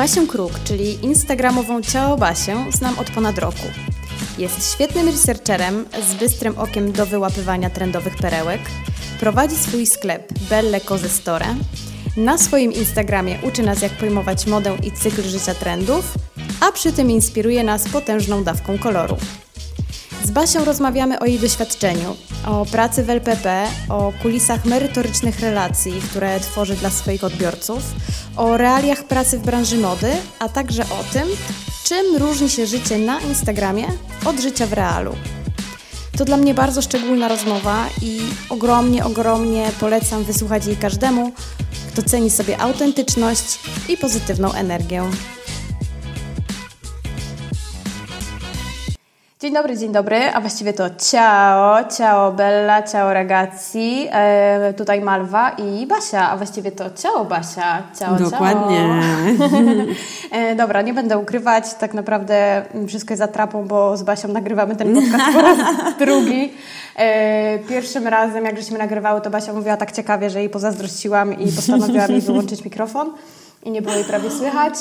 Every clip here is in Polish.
Basię Kruk, czyli instagramową Ciao Basię, znam od ponad roku. Jest świetnym researcherem z bystrym okiem do wyłapywania trendowych perełek. Prowadzi swój sklep Belle Cose Store. Na swoim Instagramie uczy nas jak pojmować modę i cykl życia trendów, a przy tym inspiruje nas potężną dawką koloru. Z Basią rozmawiamy o jej doświadczeniu, o pracy w LPP, o kulisach merytorycznych relacji, które tworzy dla swoich odbiorców, o realiach pracy w branży mody, a także o tym, czym różni się życie na Instagramie od życia w realu. To dla mnie bardzo szczególna rozmowa i ogromnie, ogromnie polecam wysłuchać jej każdemu, kto ceni sobie autentyczność i pozytywną energię. Dzień dobry, dzień dobry, a właściwie to ciao, ciao Bella, ciao ragazzi, e, tutaj Malwa i Basia, a właściwie to ciao Basia, ciao, Dokładnie. ciao. e, dobra, nie będę ukrywać, tak naprawdę wszystko jest atrapą, bo z Basią nagrywamy ten podcast po raz drugi. E, pierwszym razem, jak żeśmy nagrywały, to Basia mówiła tak ciekawie, że jej pozazdrościłam i postanowiła mi wyłączyć mikrofon i nie było jej prawie słychać.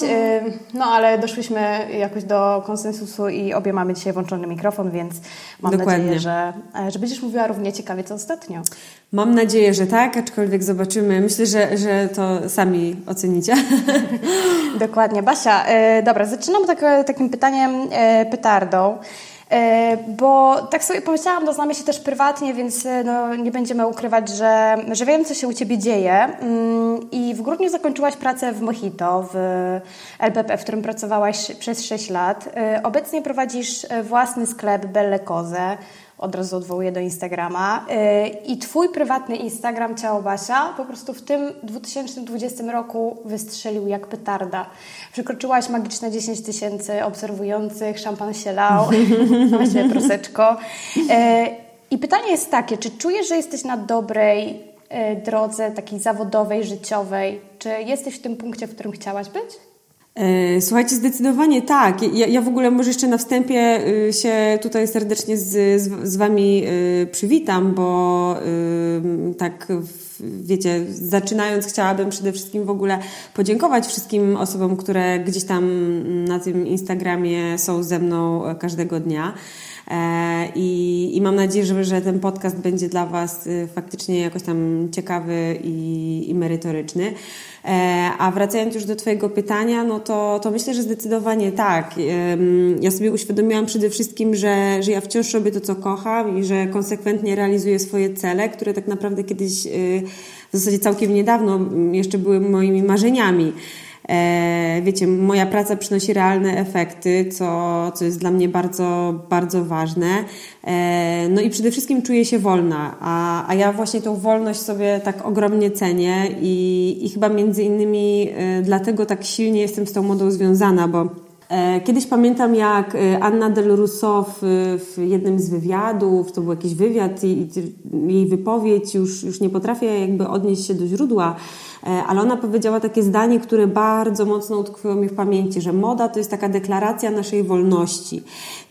No ale doszłyśmy jakoś do konsensusu i obie mamy dzisiaj włączony mikrofon, więc mam Dokładnie. nadzieję, że, e, że będziesz mówiła równie ciekawie co ostatnio. Mam nadzieję, że tak, aczkolwiek zobaczymy. Myślę, że, że to sami ocenicie. Dokładnie. Basia, e, dobra, zaczynam tak, takim pytaniem e, pytardą. E, bo tak sobie pomyślałam, no znamy się też prywatnie, więc e, no, nie będziemy ukrywać, że, że wiem, co się u Ciebie dzieje. Mm, I w grudniu zakończyłaś pracę w Mojito, w LPP, w którym pracowałaś przez 6 lat. E, obecnie prowadzisz własny sklep Belle Cose od razu odwołuję do Instagrama. I Twój prywatny Instagram Ciao Basia po prostu w tym 2020 roku wystrzelił jak petarda. Przekroczyłaś magiczne 10 tysięcy obserwujących, szampan się lał, właściwie proseczko. I pytanie jest takie, czy czujesz, że jesteś na dobrej drodze takiej zawodowej, życiowej? Czy jesteś w tym punkcie, w którym chciałaś być? E, słuchajcie, zdecydowanie tak. Ja, ja, w ogóle może jeszcze na wstępie y, się tutaj serdecznie z, z, z Wami y, przywitam, bo y, tak wiecie, zaczynając chciałabym przede wszystkim w ogóle podziękować wszystkim osobom, które gdzieś tam na tym Instagramie są ze mną każdego dnia. E, I, I mam nadzieję, że, że ten podcast będzie dla Was faktycznie jakoś tam ciekawy i, i merytoryczny. E, a wracając już do Twojego pytania, no to, to myślę, że zdecydowanie tak. Ja sobie uświadomiłam przede wszystkim, że, że ja wciąż robię to, co kocham i że konsekwentnie realizuję swoje cele, które tak naprawdę kiedyś, y, w zasadzie całkiem niedawno, jeszcze były moimi marzeniami. E, wiecie, moja praca przynosi realne efekty, co, co jest dla mnie bardzo, bardzo ważne. E, no i przede wszystkim czuję się wolna, a, a ja właśnie tą wolność sobie tak ogromnie cenię i, i chyba między innymi e, dlatego tak silnie jestem z tą modą związana, bo Kiedyś pamiętam, jak Anna Del Russo w, w, jednym z wywiadów, to był jakiś wywiad i, i jej wypowiedź, już, już nie potrafię jakby odnieść się do źródła, E, ale ona powiedziała takie zdanie, które bardzo mocno utkwiło mi w pamięci, że moda to jest taka deklaracja naszej wolności.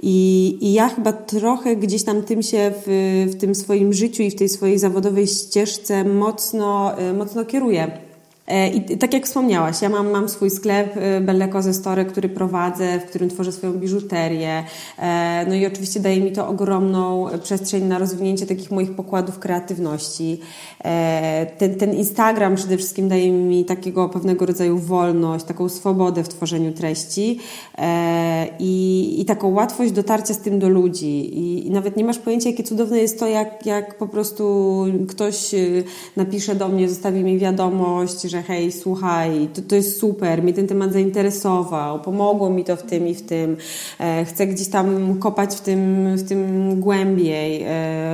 I, i ja chyba trochę gdzieś tam tym się w, w tym swoim życiu i w tej swojej zawodowej ścieżce mocno, e, mocno kieruję. E, I tak jak wspomniałaś, ja mam, mam swój sklep Belle Cose Store, który prowadzę, w którym tworzę swoją biżuterię. No i oczywiście daje mi to ogromną przestrzeń na rozwinięcie takich moich pokładów kreatywności. E, ten, ten Instagram przede wszystkim daje mi takiego pewnego rodzaju wolność, taką swobodę w tworzeniu treści e, i, i taką łatwość dotarcia z tym do ludzi. I, I, nawet nie masz pojęcia, jakie cudowne jest to, jak, jak po prostu ktoś y, napisze do mnie, zostawi mi wiadomość, że hej, słuchaj, to, to jest super, mnie ten temat zainteresował, pomogło mi to w tym i w tym, e, chcę gdzieś tam kopać w tym, w tym głębiej.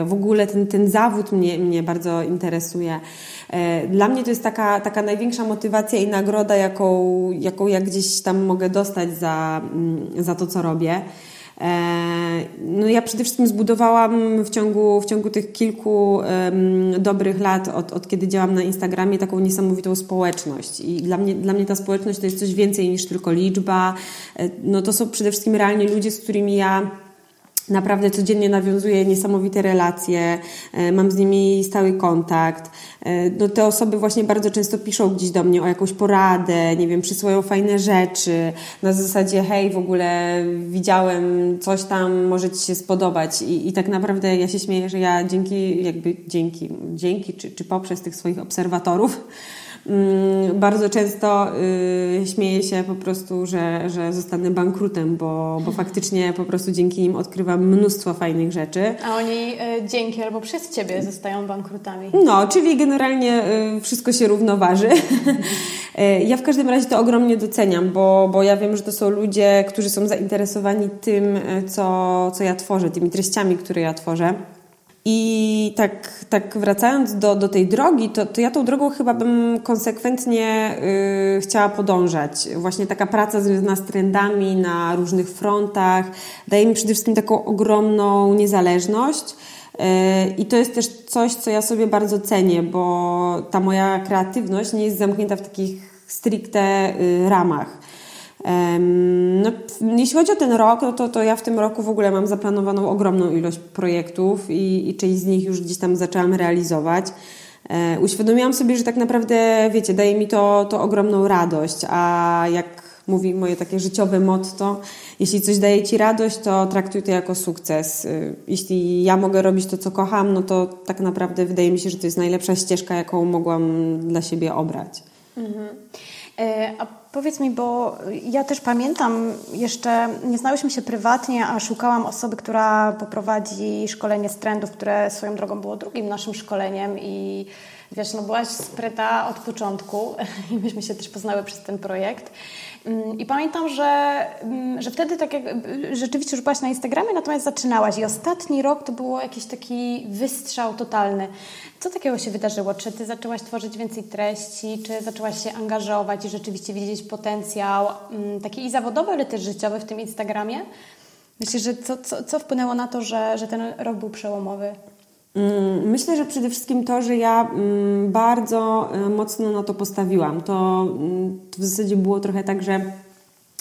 W ogóle ten, ten zawód mnie, mnie bardzo interesuje interesuje. E, dla mnie to jest taka, taka największa motywacja i nagroda, jaką, jaką ja gdzieś tam mogę dostać za, mm, za to, co robię. E, no ja przede wszystkim zbudowałam w ciągu, w ciągu tych kilku dobrych lat, od, od kiedy działam na Instagramie, taką niesamowitą społeczność. I dla mnie, dla mnie ta społeczność to jest coś więcej niż tylko liczba. E, no to są przede wszystkim realnie ludzie, z którymi ja Naprawdę codziennie nawiązuję niesamowite relacje, e, mam z nimi stały kontakt. E, no, te osoby właśnie bardzo często piszą gdzieś do mnie o jakąś poradę, nie wiem, przysłają fajne rzeczy. Na zasadzie, hej, w ogóle widziałem coś tam, może Ci się spodobać. I, i tak naprawdę ja się śmieję, że ja dzięki, jakby dzięki, dzięki czy, czy poprzez tych swoich obserwatorów, bardzo często y, śmieję się po prostu, że, że zostanę bankrutem, bo, bo faktycznie po prostu dzięki nim odkrywam mnóstwo fajnych rzeczy. A oni y, dzięki albo przez Ciebie zostają bankrutami. No, czyli generalnie y, wszystko się równoważy. ja w każdym razie to ogromnie doceniam, bo, bo ja wiem, że to są ludzie, którzy są zainteresowani tym, co, co ja tworzę, tymi treściami, które ja tworzę. I tak, tak wracając do, do tej drogi, to, to ja tą drogą chyba bym konsekwentnie y, chciała podążać. Właśnie taka praca związana z trendami na różnych frontach daje mi przede wszystkim taką ogromną niezależność. Y, I to jest też coś, co ja sobie bardzo cenię, bo ta moja kreatywność nie jest zamknięta w takich stricte y, ramach. No, jeśli chodzi o ten rok, no to, to ja w tym roku w ogóle mam zaplanowaną ogromną ilość projektów i, i część z nich już gdzieś tam zaczęłam realizować. E, uświadomiłam sobie, że tak naprawdę, wiecie, daje mi to, to ogromną radość, a jak mówi moje takie życiowe motto, jeśli coś daje Ci radość, to traktuj to jako sukces. E, jeśli ja mogę robić to, co kocham, no to tak naprawdę wydaje mi się, że to jest najlepsza ścieżka, jaką mogłam dla siebie obrać. Mhm. E, a powiedz mi, bo ja też pamiętam, jeszcze nie znałyśmy się prywatnie, a szukałam osoby, która poprowadzi szkolenie z trendów, które swoją drogą było drugim naszym szkoleniem i wiesz, no byłaś spryta od początku i myśmy się też poznały przez ten projekt. Mm, I pamiętam, że, mm, że wtedy tak jak rzeczywiście już byłaś na Instagramie, natomiast zaczynałaś i ostatni rok to było jakiś taki wystrzał totalny. Co takiego się wydarzyło? Czy ty zaczęłaś tworzyć więcej treści, czy zaczęłaś się angażować i rzeczywiście widzieć potencjał mm, taki i zawodowy, ale też życiowy w tym Instagramie? Myślę, że co, co, co wpłynęło na to, że, że ten rok był przełomowy? Mm, myślę, że przede wszystkim to, że ja mm, bardzo e, mocno na to postawiłam. To, to w zasadzie było trochę tak, że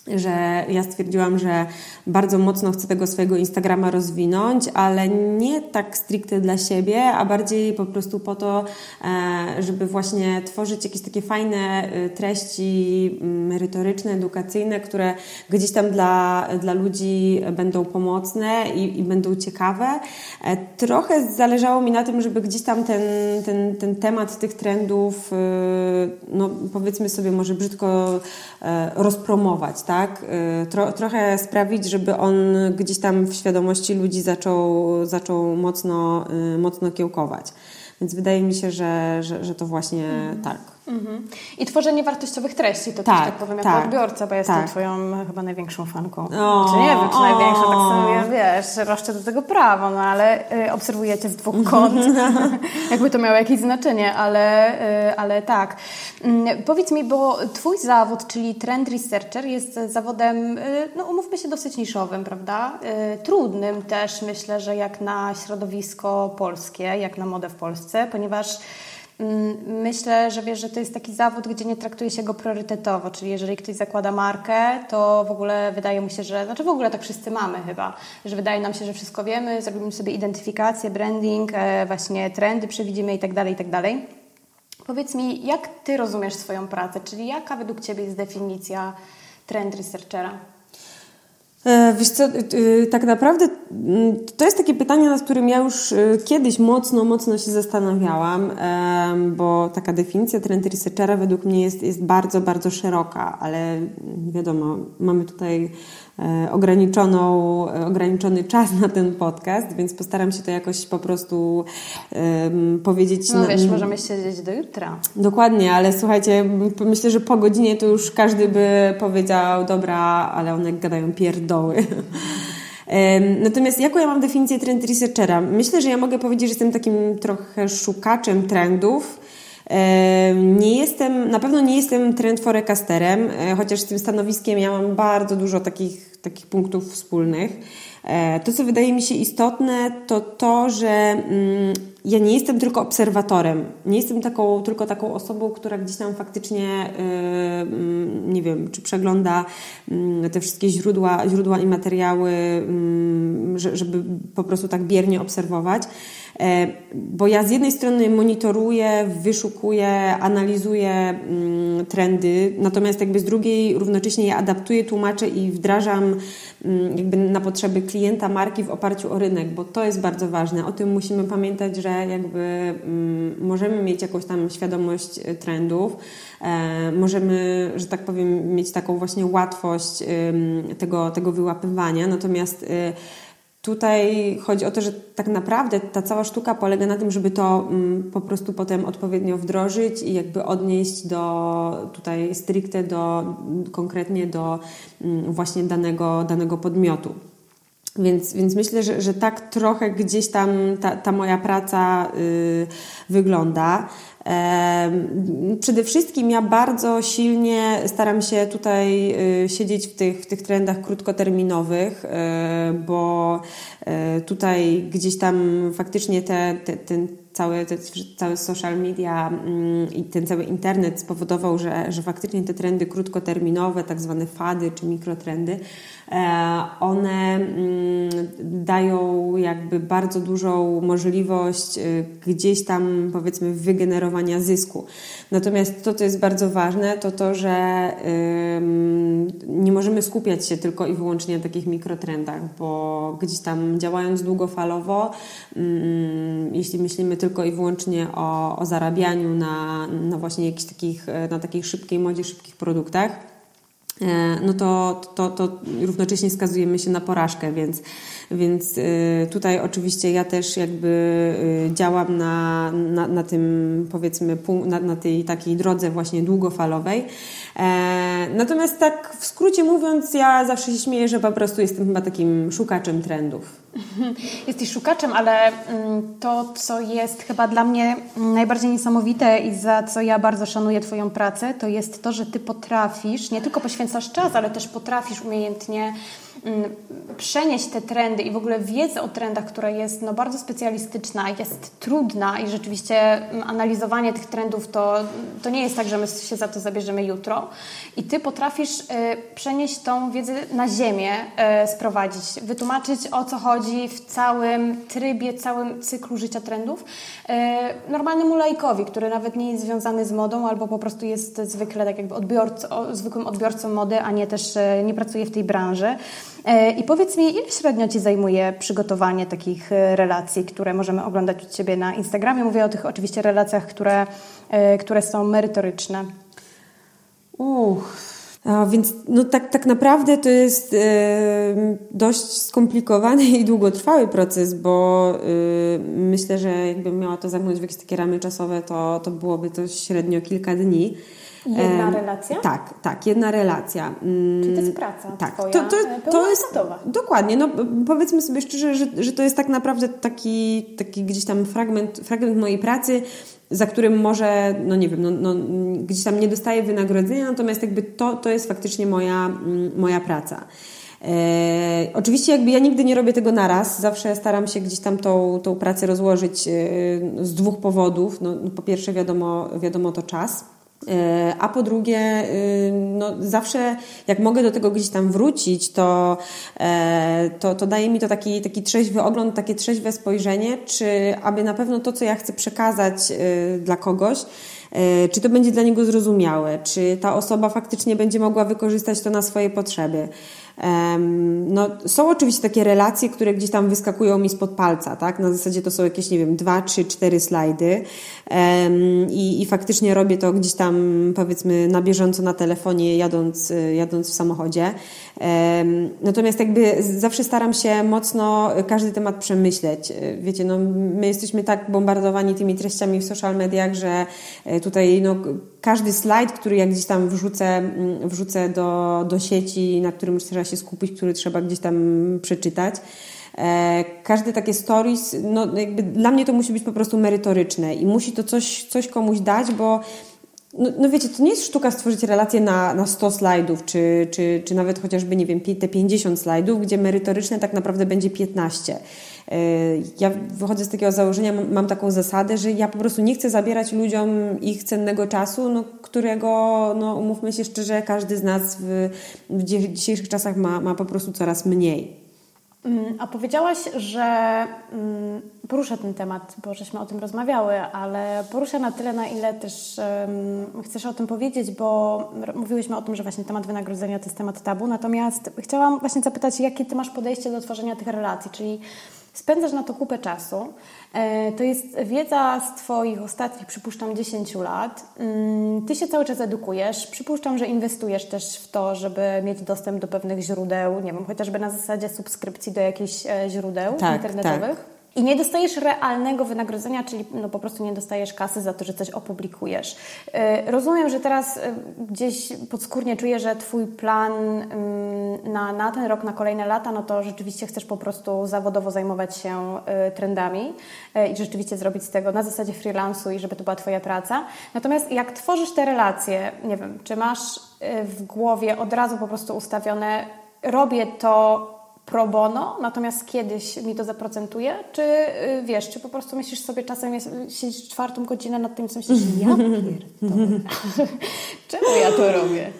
że ja stwierdziłam, że bardzo mocno chcę tego swojego Instagrama rozwinąć, ale nie tak stricte dla siebie, a bardziej po prostu po to, e, żeby właśnie tworzyć jakieś takie fajne e, treści mm, merytoryczne, edukacyjne, które gdzieś tam dla, dla ludzi będą pomocne i, i będą ciekawe. E, trochę zależało mi na tym, żeby gdzieś tam ten, ten, ten temat tych trendów, no powiedzmy sobie może brzydko rozpromować, tak? Tak? Y, tro, trochę sprawić, żeby on gdzieś tam w świadomości ludzi zaczął, zaczął mocno, y, mocno kiełkować. Więc wydaje mi się, że, że, że to właśnie mhm. tak. Mhm. I tworzenie wartościowych treści, to tak, też tak powiem jako tak, odbiorca, bo jestem tak. twoją chyba największą fanką. O, czy nie wiem, czy największą, tak sobie, wiesz, roszczę do tego prawo, no ale y, obserwujecie z dwóch kąt, jakby to miało jakieś znaczenie, ale, y, ale tak. Y, powiedz mi, bo twój zawód, czyli trend researcher jest zawodem, no umówmy się, dosyć niszowym, prawda? Trudnym też, myślę, że jak na środowisko polskie, jak na modę w Polsce, ponieważ myślę, że wiesz, że to jest taki zawód, gdzie nie traktuje się go priorytetowo, czyli jeżeli ktoś zakłada markę, to w ogóle wydaje mu się, że, znaczy w ogóle tak wszyscy mamy chyba, że wydaje nam się, że wszystko wiemy, zrobimy sobie identyfikację, branding, e, właśnie trendy przewidzimy i tak dalej, i tak. Powiedz mi, jak Ty rozumiesz swoją pracę, czyli jaka według Ciebie jest definicja trend researchera? E, wiesz co, y, tak naprawdę mm, to jest takie pytanie, nad którym ja już y, kiedyś mocno, mocno się zastanawiałam, bo taka definicja trend researchera według mnie jest, jest bardzo, bardzo szeroka, ale wiadomo, mamy tutaj E, ograniczoną, e, ograniczony czas na ten podcast, więc postaram się to jakoś po prostu um, powiedzieć. No wiesz, możemy siedzieć do jutra. Dokładnie, ale słuchajcie, myślę, że po godzinie to już każdy by powiedział, dobra, ale one gadają pierdoły. Natomiast jaką ja mam definicję trend researchera? Myślę, że ja mogę powiedzieć, że jestem takim trochę szukaczem trendów, nie jestem, na pewno nie jestem trend forecasterem, e, chociaż z tym stanowiskiem ja mam bardzo dużo takich, takich punktów wspólnych. E, to, co wydaje mi się istotne, to to, że mm, ja nie jestem tylko obserwatorem. Nie jestem taką, tylko taką osobą, która gdzieś tam faktycznie, yy, nie wiem, czy przegląda yy, te wszystkie źródła, źródła i materiały, żeby po prostu tak biernie obserwować. E, bo ja z jednej strony monitoruję, wyszukuję, analizuję mm, trendy, natomiast jakby z drugiej równocześnie je adaptuję, tłumaczę i wdrażam mm, jakby na potrzeby klienta marki w oparciu o rynek, bo to jest bardzo ważne. O tym musimy pamiętać, że jakby mm, możemy mieć jakąś tam świadomość e, trendów, e, możemy, że tak powiem, mieć taką właśnie łatwość tego, tego wyłapywania, natomiast Tutaj chodzi o to, że tak naprawdę ta cała sztuka polega na tym, żeby to mm, po prostu potem odpowiednio wdrożyć i jakby odnieść do tutaj stricte do konkretnie do mm, właśnie danego, danego podmiotu. Więc, więc myślę, że, że tak trochę gdzieś tam ta, ta moja praca y, wygląda. Przede wszystkim ja bardzo silnie staram się tutaj y, siedzieć w tych, w tych trendach krótkoterminowych, y, bo y, tutaj gdzieś tam faktycznie te, te, ten cały, te, cały social media mm, i ten cały internet spowodował, że, że faktycznie te trendy krótkoterminowe, tak zwane fady czy mikrotrendy, one mm, dają jakby bardzo dużą możliwość gdzieś tam powiedzmy wygenerowania zysku. Natomiast to, co jest bardzo ważne, to to, że nie możemy skupiać się tylko i wyłącznie na takich mikrotrendach, bo gdzieś tam działając długofalowo, jeśli myślimy tylko i wyłącznie o, o zarabianiu na, na właśnie jakichś takich, na takiej szybkiej modzie, szybkich produktach, e, no to, to, to równocześnie skazujemy się na porażkę, więc więc y, tutaj oczywiście ja też jakby y, działam na, na, na tym powiedzmy na, na tej takiej drodze właśnie długofalowej. E, natomiast tak w skrócie mówiąc, ja zawsze się śmieję, że po prostu jestem chyba takim szukaczem trendów. Jesteś szukaczem, ale mm, to, co jest chyba dla mnie najbardziej niesamowite i za co ja bardzo szanuję Twoją pracę, to jest to, że Ty potrafisz, nie tylko poświęcasz czas, ale też potrafisz umiejętnie Mm, przenieść te trendy i w ogóle wiedzę o trendach, która jest no, bardzo specjalistyczna, jest trudna i rzeczywiście mm, analizowanie tych trendów to, to nie jest tak, że my się za to zabierzemy jutro. I Ty potrafisz y, przenieść tą wiedzę na ziemię, y, sprowadzić, wytłumaczyć o co chodzi w całym trybie, całym cyklu życia trendów y, normalnemu lajkowi, który nawet nie jest związany z modą albo po prostu jest zwykle tak jakby odbiorcą, zwykłym odbiorcą mody, a nie też nie pracuje w tej branży. E, I powiedz mi, ile średnio Ci zajmuje przygotowanie takich e, relacji, które możemy oglądać u Ciebie na Instagramie? Mówię o tych oczywiście relacjach, które, e, które są merytoryczne. Uch. A więc no tak, tak naprawdę to jest dość skomplikowany i długotrwały proces, bo myślę, że jakbym miała to zamknąć w jakieś takie ramy czasowe, to, to byłoby to średnio kilka dni. Jedna relacja? Tak, tak, jedna relacja. Czyli to jest praca tak, twoja, to, to, to jest Dokładnie, no powiedzmy sobie szczerze, że, że to jest tak naprawdę taki, taki gdzieś tam fragment, fragment mojej pracy, za którym może, no nie wiem, no, no, gdzieś tam nie dostaję wynagrodzenia, natomiast jakby to, to jest faktycznie moja, moja praca. E, oczywiście jakby ja nigdy nie robię tego naraz, zawsze staram się gdzieś tam tą, tą pracę rozłożyć e, z dwóch powodów. No, po pierwsze wiadomo, wiadomo to czas, E, a po drugie, y, no zawsze jak mogę do tego gdzieś tam wrócić, to, e, to, to daje mi to taki, taki trzeźwy ogląd, takie trzeźwe spojrzenie, czy aby na pewno to, co ja chcę przekazać y, dla kogoś, e, czy to będzie dla niego zrozumiałe, czy ta osoba faktycznie będzie mogła wykorzystać to na swoje potrzeby. No, są oczywiście takie relacje, które gdzieś tam wyskakują mi spod palca, tak? Na zasadzie to są jakieś, nie wiem, dwa, trzy, cztery slajdy i, i faktycznie robię to gdzieś tam, powiedzmy, na bieżąco na telefonie, jadąc, jadąc w samochodzie. Natomiast jakby zawsze staram się mocno każdy temat przemyśleć. Wiecie, no, my jesteśmy tak bombardowani tymi treściami w social mediach, że e, tutaj no, każdy slajd, który ja gdzieś tam wrzucę, mm, wrzucę do, do sieci, na którym trzeba się skupić, który trzeba gdzieś tam przeczytać. E, każde takie stories, no jakby dla mnie to musi być po prostu merytoryczne i musi to coś, coś komuś dać, bo no, no wiecie, to nie jest sztuka stworzyć relację na, na 100 slajdów, czy, czy, czy nawet chociażby, nie wiem, te 50 slajdów, gdzie merytoryczne tak naprawdę będzie 15. E, ja wychodzę z takiego założenia, mam taką zasadę, że ja po prostu nie chcę zabierać ludziom ich cennego czasu, no, którego, no, umówmy się szczerze, każdy z nas w, w dzisiejszych czasach ma, ma po prostu coraz mniej. Mm, a powiedziałaś, że mm, porusza ten temat, bo żeśmy o tym rozmawiały, ale porusza na tyle, na ile też chcesz o tym powiedzieć, bo mówiłyśmy o tym, że właśnie temat wynagrodzenia to jest temat tabu. Natomiast chciałam właśnie zapytać, jakie ty masz podejście do tworzenia tych relacji, czyli spędzasz na to kupę czasu. E, to jest wiedza z Twoich ostatnich, przypuszczam, 10 lat. Mm, ty się cały czas edukujesz. Przypuszczam, że inwestujesz też w to, żeby mieć dostęp do pewnych źródeł, nie wiem, chociażby na zasadzie subskrypcji do jakichś e, źródeł tak, internetowych. Tak. I nie dostajesz realnego wynagrodzenia, czyli no po prostu nie dostajesz kasy za to, że coś opublikujesz. Y, rozumiem, że teraz y, gdzieś podskórnie czuję, że Twój plan na, na ten rok, na kolejne lata, no to rzeczywiście chcesz po prostu zawodowo zajmować się y, trendami i rzeczywiście zrobić z tego na zasadzie freelansu i żeby to była Twoja praca. Natomiast jak tworzysz te relacje, nie wiem, czy masz w głowie od razu po prostu ustawione, robię to pro bono, natomiast kiedyś mi to zaprocentuje, czy y, wiesz, czy po prostu myślisz sobie czasem, jest, siedzisz czwartą godzinę nad tym, co myślisz, ja pierdolę, czemu ja to robię?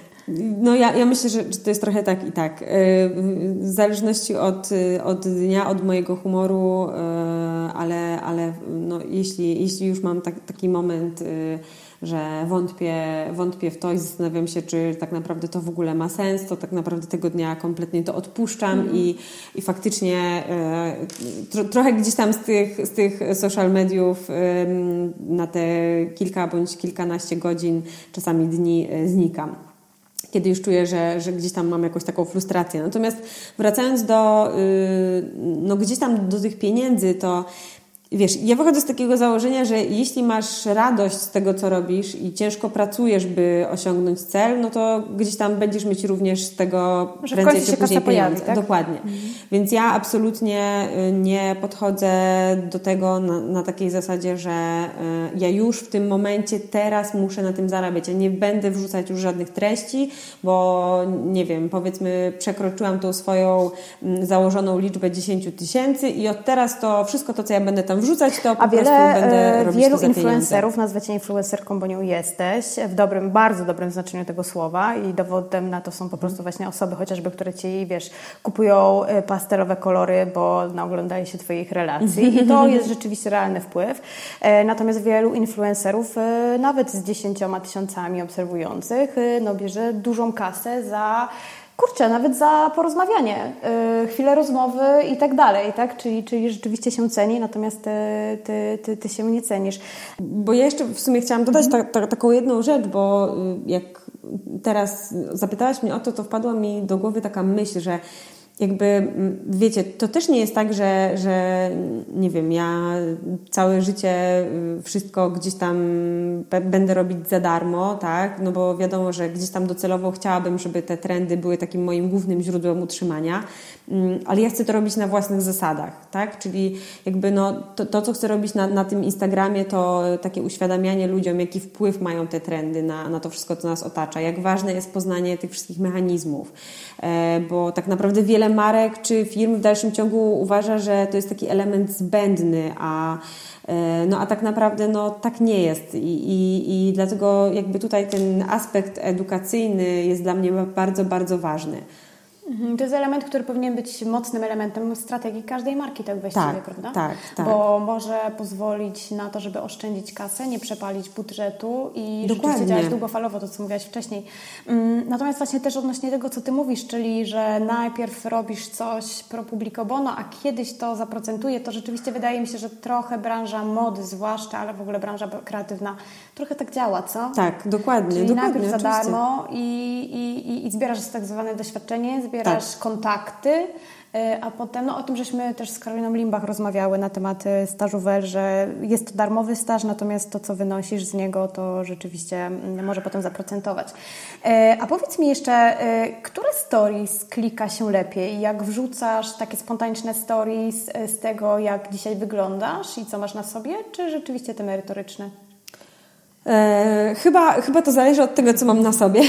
No ja, ja myślę, że, to jest trochę tak i tak. Y, w zależności od, y, od dnia, od mojego humoru, ale, ale no, jeśli, jeśli już mam tak, taki moment że wątpię, wątpię w to i zastanawiam się, czy tak naprawdę to w ogóle ma sens, to tak naprawdę tego dnia kompletnie to odpuszczam mm. i, i faktycznie e, tro, trochę gdzieś tam z tych, z tych social mediów na te kilka bądź kilkanaście godzin, czasami dni e, znikam kiedy już czuję, że, że gdzieś tam mam jakąś taką frustrację. Natomiast wracając do, y, no gdzieś tam do tych pieniędzy, to wiesz, ja wychodzę z takiego założenia, że jeśli masz radość z tego, co robisz i ciężko pracujesz, by osiągnąć cel, no to gdzieś tam będziesz mieć również z tego że prędzej czy później pieniądze. tak? Dokładnie. Mhm. Więc ja absolutnie y, nie podchodzę do tego na, na, takiej zasadzie, że y, ja już w tym momencie teraz muszę na tym zarabiać. Ja nie będę wrzucać już żadnych treści, bo nie wiem, powiedzmy przekroczyłam tą swoją mm, założoną liczbę 10 tysięcy i od teraz to wszystko to, co ja będę tam wrzucać, to po A wiele, prostu będę e, robić wielu influencerów, nazwę Cię influencerką, bo nią jesteś, w dobrym, bardzo dobrym znaczeniu tego słowa i dowodem na to są po prostu właśnie osoby chociażby, które Ci, wiesz, kupują e, pastelowe kolory, bo naoglądali się Twoich relacji i to jest rzeczywiście realny wpływ. E, natomiast wielu influencerów, nawet z dziesięcioma tysiącami obserwujących, no bierze dużą kasę za kurczę, nawet za porozmawianie, yy, chwilę rozmowy i tak dalej, tak? Czyli, czyli rzeczywiście się ceni, natomiast ty, ty, ty, ty się nie cenisz. Bo ja jeszcze w sumie chciałam dodać ta, ta, taką jedną rzecz, bo y, jak teraz zapytałaś mnie o to, to wpadła mi do głowy taka myśl, że jakby, wiecie, to też nie jest tak, że, że nie wiem, ja całe życie y, wszystko gdzieś tam będę robić za darmo, tak? No bo wiadomo, że gdzieś tam docelowo chciałabym, żeby te trendy były takim moim głównym źródłem utrzymania, mm, ale ja chcę to robić na własnych zasadach, tak? Czyli jakby no, to, to co chcę robić na, na tym Instagramie, to takie uświadamianie ludziom, jaki wpływ mają te trendy na, na to wszystko, co nas otacza, jak ważne jest poznanie tych wszystkich mechanizmów, bo tak naprawdę wiele wiele marek czy firm w dalszym ciągu uważa, że to jest taki element zbędny, a, e, no, a tak naprawdę no, tak nie jest. I, i, I dlatego jakby tutaj ten aspekt edukacyjny jest dla mnie bardzo, bardzo ważny. Mhm, to jest element, który powinien być mocnym elementem strategii każdej marki, tak właściwie, tak, prawda? Tak, tak. Bo może pozwolić na to, żeby oszczędzić kasę, nie przepalić budżetu i Dokładnie. rzeczywiście działać długofalowo, to co mówiłaś wcześniej. Mm, natomiast właśnie też odnośnie tego, co Ty mówisz, czyli że najpierw robisz coś pro publico bono, a kiedyś to zaprocentuje, to rzeczywiście wydaje mi się, że trochę branża mody zwłaszcza, ale w ogóle branża kreatywna trochę tak działa, co? Tak, dokładnie. Czyli dokładnie, najpierw za darmo i, i, i, i zbierasz tak zwane doświadczenie, zbierasz tak. kontakty, y, a potem, no o tym żeśmy też z Karoliną Limbach rozmawiały na temat y, stażu WER, że jest to darmowy staż, natomiast to, co wynosisz z niego, to rzeczywiście mm, może potem zaprocentować. Y, a powiedz mi jeszcze, które stories klika się lepiej? Jak wrzucasz takie spontaniczne stories z tego, jak dzisiaj wyglądasz i co masz na sobie, czy rzeczywiście te merytoryczne? E, chyba, chyba to zależy od tego, co mam na sobie.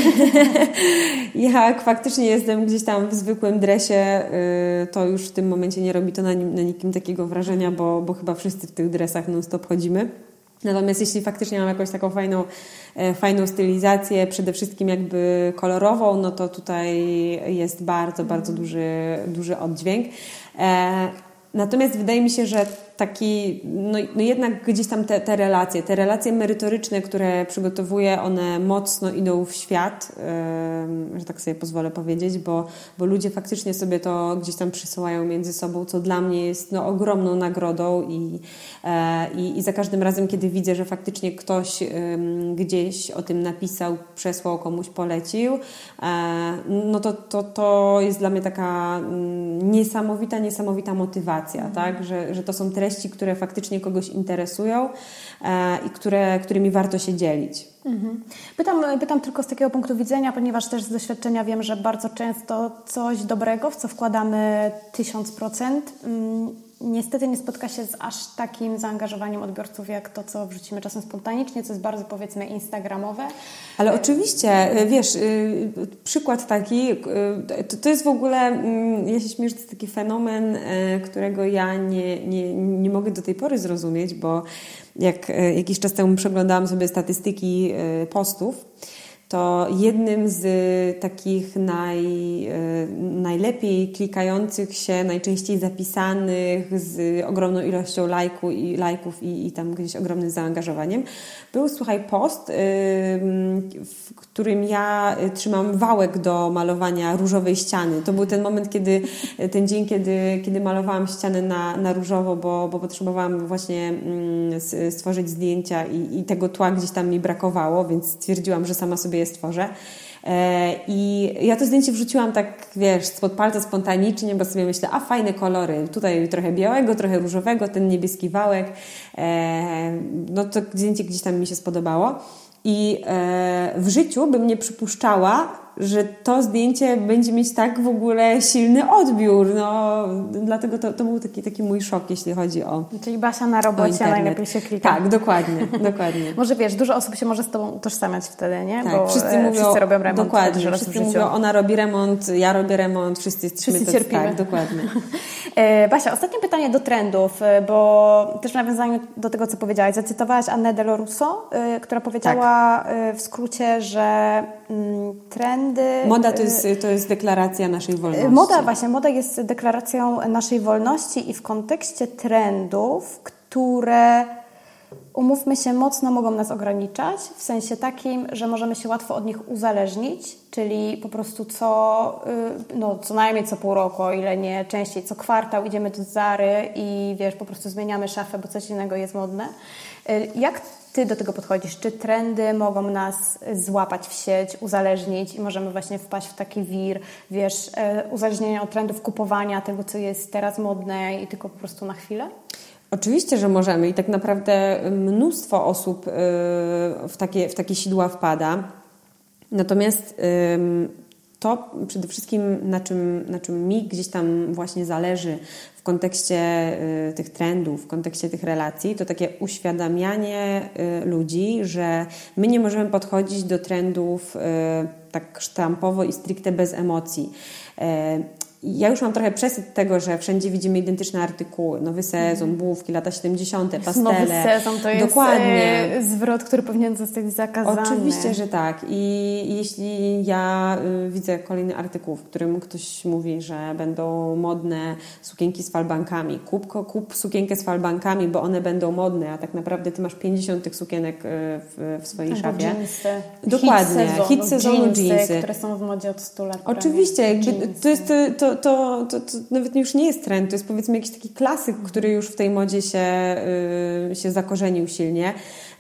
Jak faktycznie jestem gdzieś tam w zwykłym dresie, e, to już w tym momencie nie robi to na, nim, na nikim takiego wrażenia, bo, bo chyba wszyscy w tych dresach non-stop chodzimy. Natomiast jeśli faktycznie mam jakąś taką fajną, e, fajną stylizację, przede wszystkim jakby kolorową, no to tutaj jest bardzo, bardzo duży, duży oddźwięk. E, natomiast wydaje mi się, że taki, no, no jednak gdzieś tam te, te relacje, te relacje merytoryczne, które przygotowuję, one mocno idą w świat, yy, że tak sobie pozwolę powiedzieć, bo, bo ludzie faktycznie sobie to gdzieś tam przysyłają między sobą, co dla mnie jest no, ogromną nagrodą i, yy, i za każdym razem, kiedy widzę, że faktycznie ktoś yy, gdzieś o tym napisał, przesłał, komuś polecił, yy, no to, to, to jest dla mnie taka mm, niesamowita, niesamowita motywacja, tak? że, że to są treści, treści, które faktycznie kogoś interesują e, i które, którymi warto się dzielić. Mhm. Pytam, pytam tylko z takiego punktu widzenia, ponieważ też z doświadczenia wiem, że bardzo często coś dobrego, w co wkładamy tysiąc procent, mm, niestety nie spotka się z aż takim zaangażowaniem odbiorców, jak to, co wrzucimy czasem spontanicznie, co jest bardzo powiedzmy instagramowe. Ale oczywiście, y, wiesz, y, przykład taki, y, to, jest w ogóle, mm, ja się śmieję, to jest taki fenomen, którego ja nie, nie, nie mogę do tej pory zrozumieć, bo jak jakiś czas temu przeglądałam sobie statystyki postów, to jednym z takich naj, e, najlepiej klikających się, najczęściej zapisanych z ogromną ilością lajku i, lajków i, i tam gdzieś ogromnym zaangażowaniem był, słuchaj, post, w którym ja trzymam wałek do malowania różowej ściany. To był ten moment, kiedy, ten dzień, kiedy, kiedy malowałam ścianę na, na różowo, bo, bo potrzebowałam właśnie stworzyć zdjęcia i, i tego tła gdzieś tam mi brakowało, więc stwierdziłam, że sama sobie je stworzę. E, I ja to zdjęcie wrzuciłam tak, wiesz, spod palca spontanicznie, bo sobie myślę, a fajne kolory. Tutaj trochę białego, trochę różowego, ten niebieski wałek. E, no to zdjęcie gdzieś tam mi się spodobało. I e, w życiu bym nie przypuszczała, że to zdjęcie będzie mieć tak w ogóle silny odbiór. No, dlatego to, to był taki, taki mój szok, jeśli chodzi o. Czyli Basia na robocie najlepiej się klika. Tak, dokładnie, dokładnie. może wiesz, dużo osób się może z Tobą utożsamiać wtedy, nie? Tak, Bo wszyscy e, mówią, wszyscy robią remont. Dokładnie, wszyscy mówią, ona robi remont, ja robię remont, wszyscy jesteśmy wszyscy cierpimy. Tak, dokładnie. E, Basia, ostatnie pytanie do trendów, e, bo też w nawiązaniu do tego, co powiedziałaś, zacytowałaś Annę Delorusso, która powiedziała tak. w skrócie, że mm, trend trendy. Moda to jest, to jest deklaracja naszej wolności. Moda, właśnie, moda jest deklaracją naszej wolności i w kontekście trendów, które umówmy się, mocno mogą nas ograniczać, w sensie takim, że możemy się łatwo od nich uzależnić, czyli po prostu co, y, no, co najmniej co pół roku, o ile nie częściej, co kwartał idziemy do Zary i wiesz, po prostu zmieniamy szafę, bo coś innego jest modne. Y, jak ty do tego podchodzisz? Czy trendy mogą nas złapać w sieć, uzależnić i możemy właśnie wpaść w taki wir, wiesz, e, uzależnienia od trendów kupowania tego, co jest teraz modne i tylko po prostu na chwilę? Oczywiście, że możemy i tak naprawdę mnóstwo osób e, w takie, w takie sidła wpada. Natomiast to przede wszystkim, na czym, na czym mi gdzieś tam właśnie zależy kontekście y, tych trendów, w kontekście tych relacji, to takie uświadamianie y, ludzi, że my nie możemy podchodzić do trendów y, tak sztampowo i stricte bez emocji ja już mam trochę przesyt tego, że wszędzie widzimy identyczne artykuły. Nowy sezon, mm. bułki, lata 70., pastele. Nowy sezon to jest Dokładnie. E, zwrot, który powinien zostać zakazany. Oczywiście, że tak. I jeśli ja y, widzę kolejny artykuł, w którym ktoś mówi, że będą modne sukienki z falbankami, kup, kup sukienkę z falbankami, bo one będą modne, a tak naprawdę ty masz 50 tych sukienek y, w, w swojej Albo szafie. Dokładnie. Hit sezonu, Hit sezonu jeansy, jeansy. które są w modzie od 100 lat. Oczywiście. To jest to, to, to, to, nawet już nie jest trend, to jest powiedzmy jakiś taki klasyk, który już w tej modzie się, yy, się zakorzenił silnie.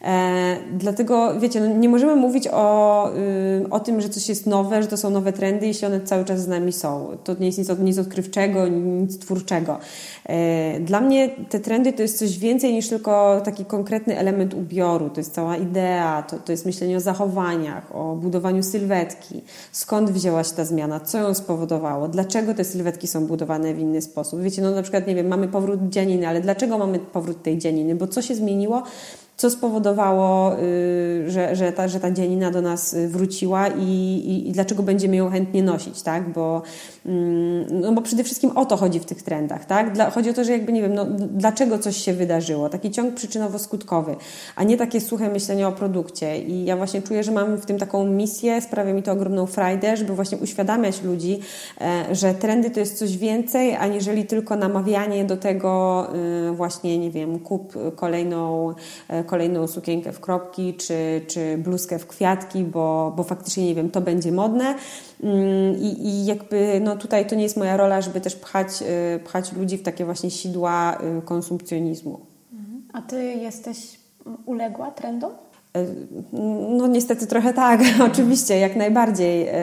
E, dlatego, wiecie, no nie możemy mówić o, y, o tym, że coś jest nowe, że to są nowe trendy, jeśli one cały czas z nami są. To nie jest nic, nic odkrywczego, nic twórczego. E, dla mnie te trendy to jest coś więcej niż tylko taki konkretny element ubioru. To jest cała idea, to, to jest myślenie o zachowaniach, o budowaniu sylwetki. Skąd wzięła się ta zmiana? Co ją spowodowało? Dlaczego te sylwetki są budowane w inny sposób? Wiecie, no na przykład, nie wiem, mamy powrót dzianiny, ale dlaczego mamy powrót tej dzianiny? Bo co się zmieniło? Co spowodowało, y, że, że, ta, że ta dzianina do nas wróciła i, i, i, dlaczego będziemy ją chętnie nosić, tak? Bo, mm, no bo przede wszystkim o to chodzi w tych trendach, tak? Dla, chodzi o to, że jakby nie wiem, no, dlaczego coś się wydarzyło, taki ciąg przyczynowo-skutkowy, a nie takie suche myślenie o produkcie. I ja właśnie czuję, że mam w tym taką misję, sprawia mi to ogromną frajdę, żeby właśnie uświadamiać ludzi, e, że trendy to jest coś więcej, aniżeli tylko namawianie do tego y, właśnie, nie wiem, kup kolejną e, kolejną sukienkę w kropki, czy, czy bluzkę w kwiatki, bo, bo faktycznie, nie wiem, to będzie modne. Mm, I, I jakby no tutaj to nie jest moja rola, żeby też pchać, y, pchać ludzi w takie właśnie sidła y, konsumpcjonizmu. A ty jesteś uległa trendom? No niestety trochę tak, oczywiście, jak najbardziej. E,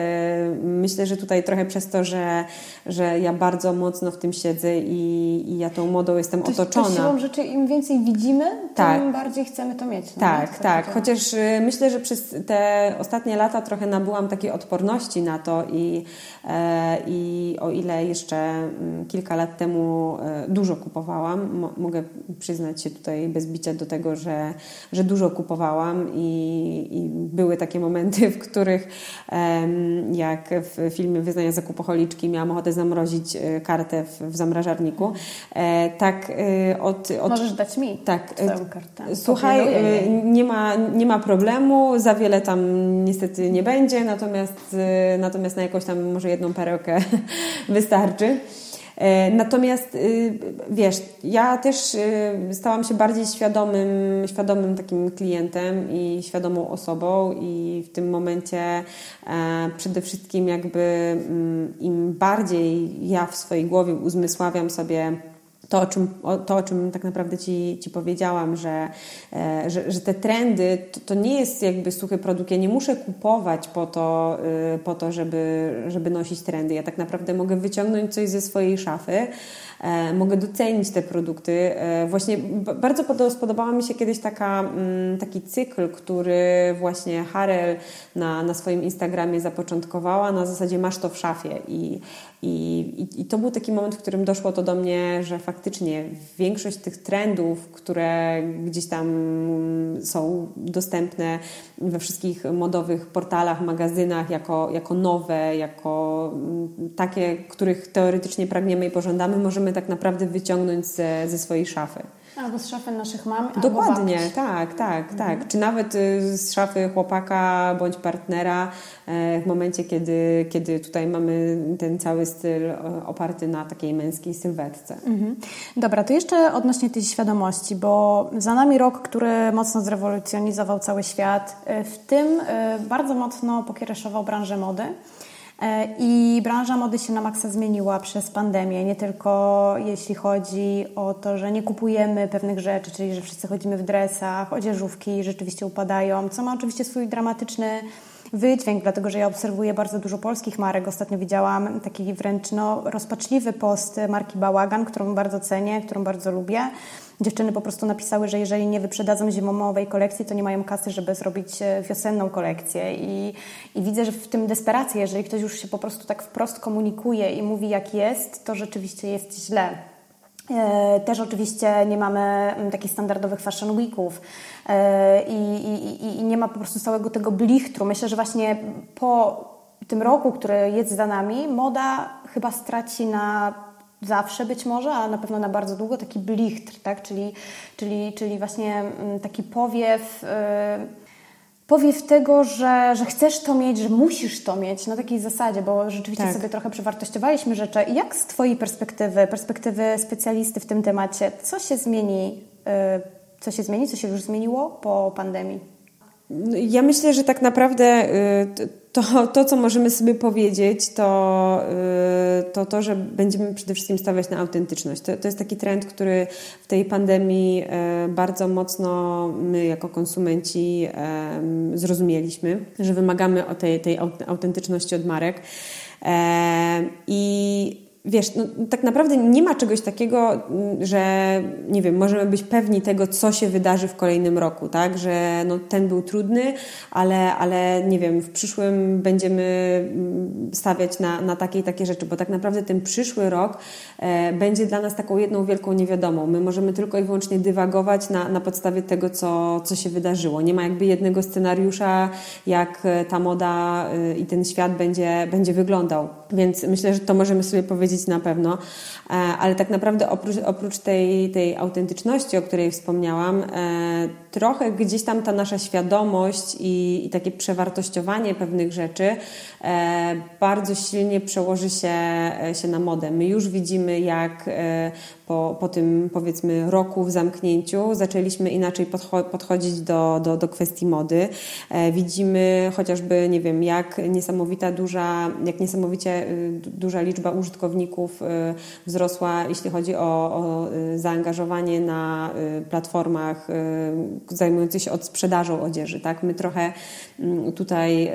myślę, że tutaj trochę przez to, że, że ja bardzo mocno w tym siedzę i, i ja tą modą jestem to, otoczona. To siłą rzeczy im więcej widzimy, tak. tym bardziej chcemy to mieć. No tak, tak. Chociaż e, myślę, że przez te ostatnie lata trochę nabyłam takiej odporności na to i, e, i o ile jeszcze mm, kilka lat temu dużo kupowałam, mogę przyznać się tutaj bez bicia do tego, że, że dużo kupowałam, i, i, były takie momenty, w których jak w filmie Wyznania zakupoholiczki miałam ochotę zamrozić e, kartę w, w zamrażarniku. E, tak e, od, od... Możesz dać mi tak, kartę. Słuchaj, nie ma, nie ma problemu, za wiele tam niestety nie będzie, natomiast, natomiast na jakąś tam może jedną perełkę wystarczy. E, natomiast y, wiesz, ja też y, stałam się bardziej świadomym, świadomym takim klientem i świadomą osobą i w tym momencie e, przede wszystkim jakby mm, im bardziej ja w swojej głowie uzmysławiam sobie to, o czym, o, to, o czym tak naprawdę Ci, ci powiedziałam, że, e, że, że te trendy to, to, nie jest jakby suchy produkt. Ja nie muszę kupować po to, y, po to żeby, żeby nosić trendy. Ja tak naprawdę mogę wyciągnąć coś ze swojej szafy, mogę docenić te produkty. E, właśnie bardzo spodobała mi się kiedyś taka, mm, taki cykl, który właśnie Harel na, na swoim Instagramie zapoczątkowała na zasadzie masz to w szafie i, i, I to był taki moment, w którym doszło to do mnie, że faktycznie większość tych trendów, które gdzieś tam są dostępne we wszystkich modowych portalach, magazynach jako, jako nowe, jako mm, takie, których teoretycznie pragniemy i pożądamy, możemy tak naprawdę wyciągnąć ze, ze swojej szafy. Albo z szafy naszych mam. Dokładnie, tak, tak, mhm. tak. Czy nawet y, z szafy chłopaka bądź partnera e, w momencie, kiedy, kiedy tutaj mamy ten cały styl e, oparty na takiej męskiej sylwetce. Mhm. Dobra, to jeszcze odnośnie tej świadomości, bo za nami rok, który mocno zrewolucjonizował cały świat, e, w tym bardzo mocno pokiereszował branżę mody. E, I branża mody się na maksa zmieniła przez pandemię, nie tylko jeśli chodzi o to, że nie kupujemy pewnych rzeczy, czyli że wszyscy chodzimy w dresach, odzieżówki rzeczywiście upadają, co ma oczywiście swój dramatyczny wydźwięk, dlatego że ja obserwuję bardzo dużo polskich marek. Ostatnio widziałam taki wręcz no, rozpaczliwy post marki Bałagan, którą bardzo cenię, którą bardzo lubię dziewczyny po prostu napisały, że jeżeli nie wyprzedadzą zimowej kolekcji, to nie mają kasy, żeby zrobić e, wiosenną kolekcję. I, I widzę, że w tym desperacji, jeżeli ktoś już się po prostu tak wprost komunikuje i mówi jak jest, to rzeczywiście jest źle. E, też oczywiście nie mamy mm, takich standardowych fashion weeków e, i, i, i, nie ma po prostu całego tego blichtru. Myślę, że właśnie po tym roku, który jest za nami, moda chyba straci na zawsze być może, a na pewno na bardzo długo taki blichtr, tak? czyli, czyli, czyli właśnie mm, taki powiew, yy, powiew tego, że, że chcesz to mieć, że musisz to mieć na takiej zasadzie, bo rzeczywiście tak. sobie trochę przewartościowaliśmy rzeczy. Jak z Twojej perspektywy, perspektywy specjalisty w tym temacie, co się zmieni, yy, co się zmieni, co się już zmieniło po pandemii? Ja myślę, że tak naprawdę y, to, to co możemy sobie powiedzieć, to, y, to to, że będziemy przede wszystkim stawiać na autentyczność. To, to jest taki trend, który w tej pandemii y, bardzo mocno my jako konsumenci zrozumieliśmy, że wymagamy o tej, tej autentyczności od marek. E, I wiesz, no, tak naprawdę nie ma czegoś takiego, mm, że nie wiem, możemy być pewni tego, co się wydarzy w kolejnym roku, tak? Że no, ten był trudny, ale, ale nie wiem, w przyszłym będziemy mm, stawiać na, na takie i takie rzeczy, bo tak naprawdę ten przyszły rok e, będzie dla nas taką jedną wielką niewiadomą. My możemy tylko i wyłącznie dywagować na, na podstawie tego, co, co się wydarzyło. Nie ma jakby jednego scenariusza, jak ta moda y, i ten świat będzie, będzie wyglądał. Więc myślę, że to możemy sobie powiedzieć powiedzieć na pewno, e, ale tak naprawdę oprócz, oprócz tej, tej autentyczności, o której wspomniałam, e, trochę gdzieś tam ta nasza świadomość i, i takie przewartościowanie pewnych rzeczy e, bardzo silnie przełoży się, się na modę. My już widzimy, jak po, po tym powiedzmy roku w zamknięciu zaczęliśmy inaczej podcho podchodzić do, do, do kwestii mody. E, widzimy chociażby, nie wiem, jak niesamowita duża, jak niesamowicie y, duża liczba użytkowników y, wzrosła, jeśli chodzi o, o y, zaangażowanie na platformach zajmujących się od sprzedażą odzieży. Tak? My trochę mm, tutaj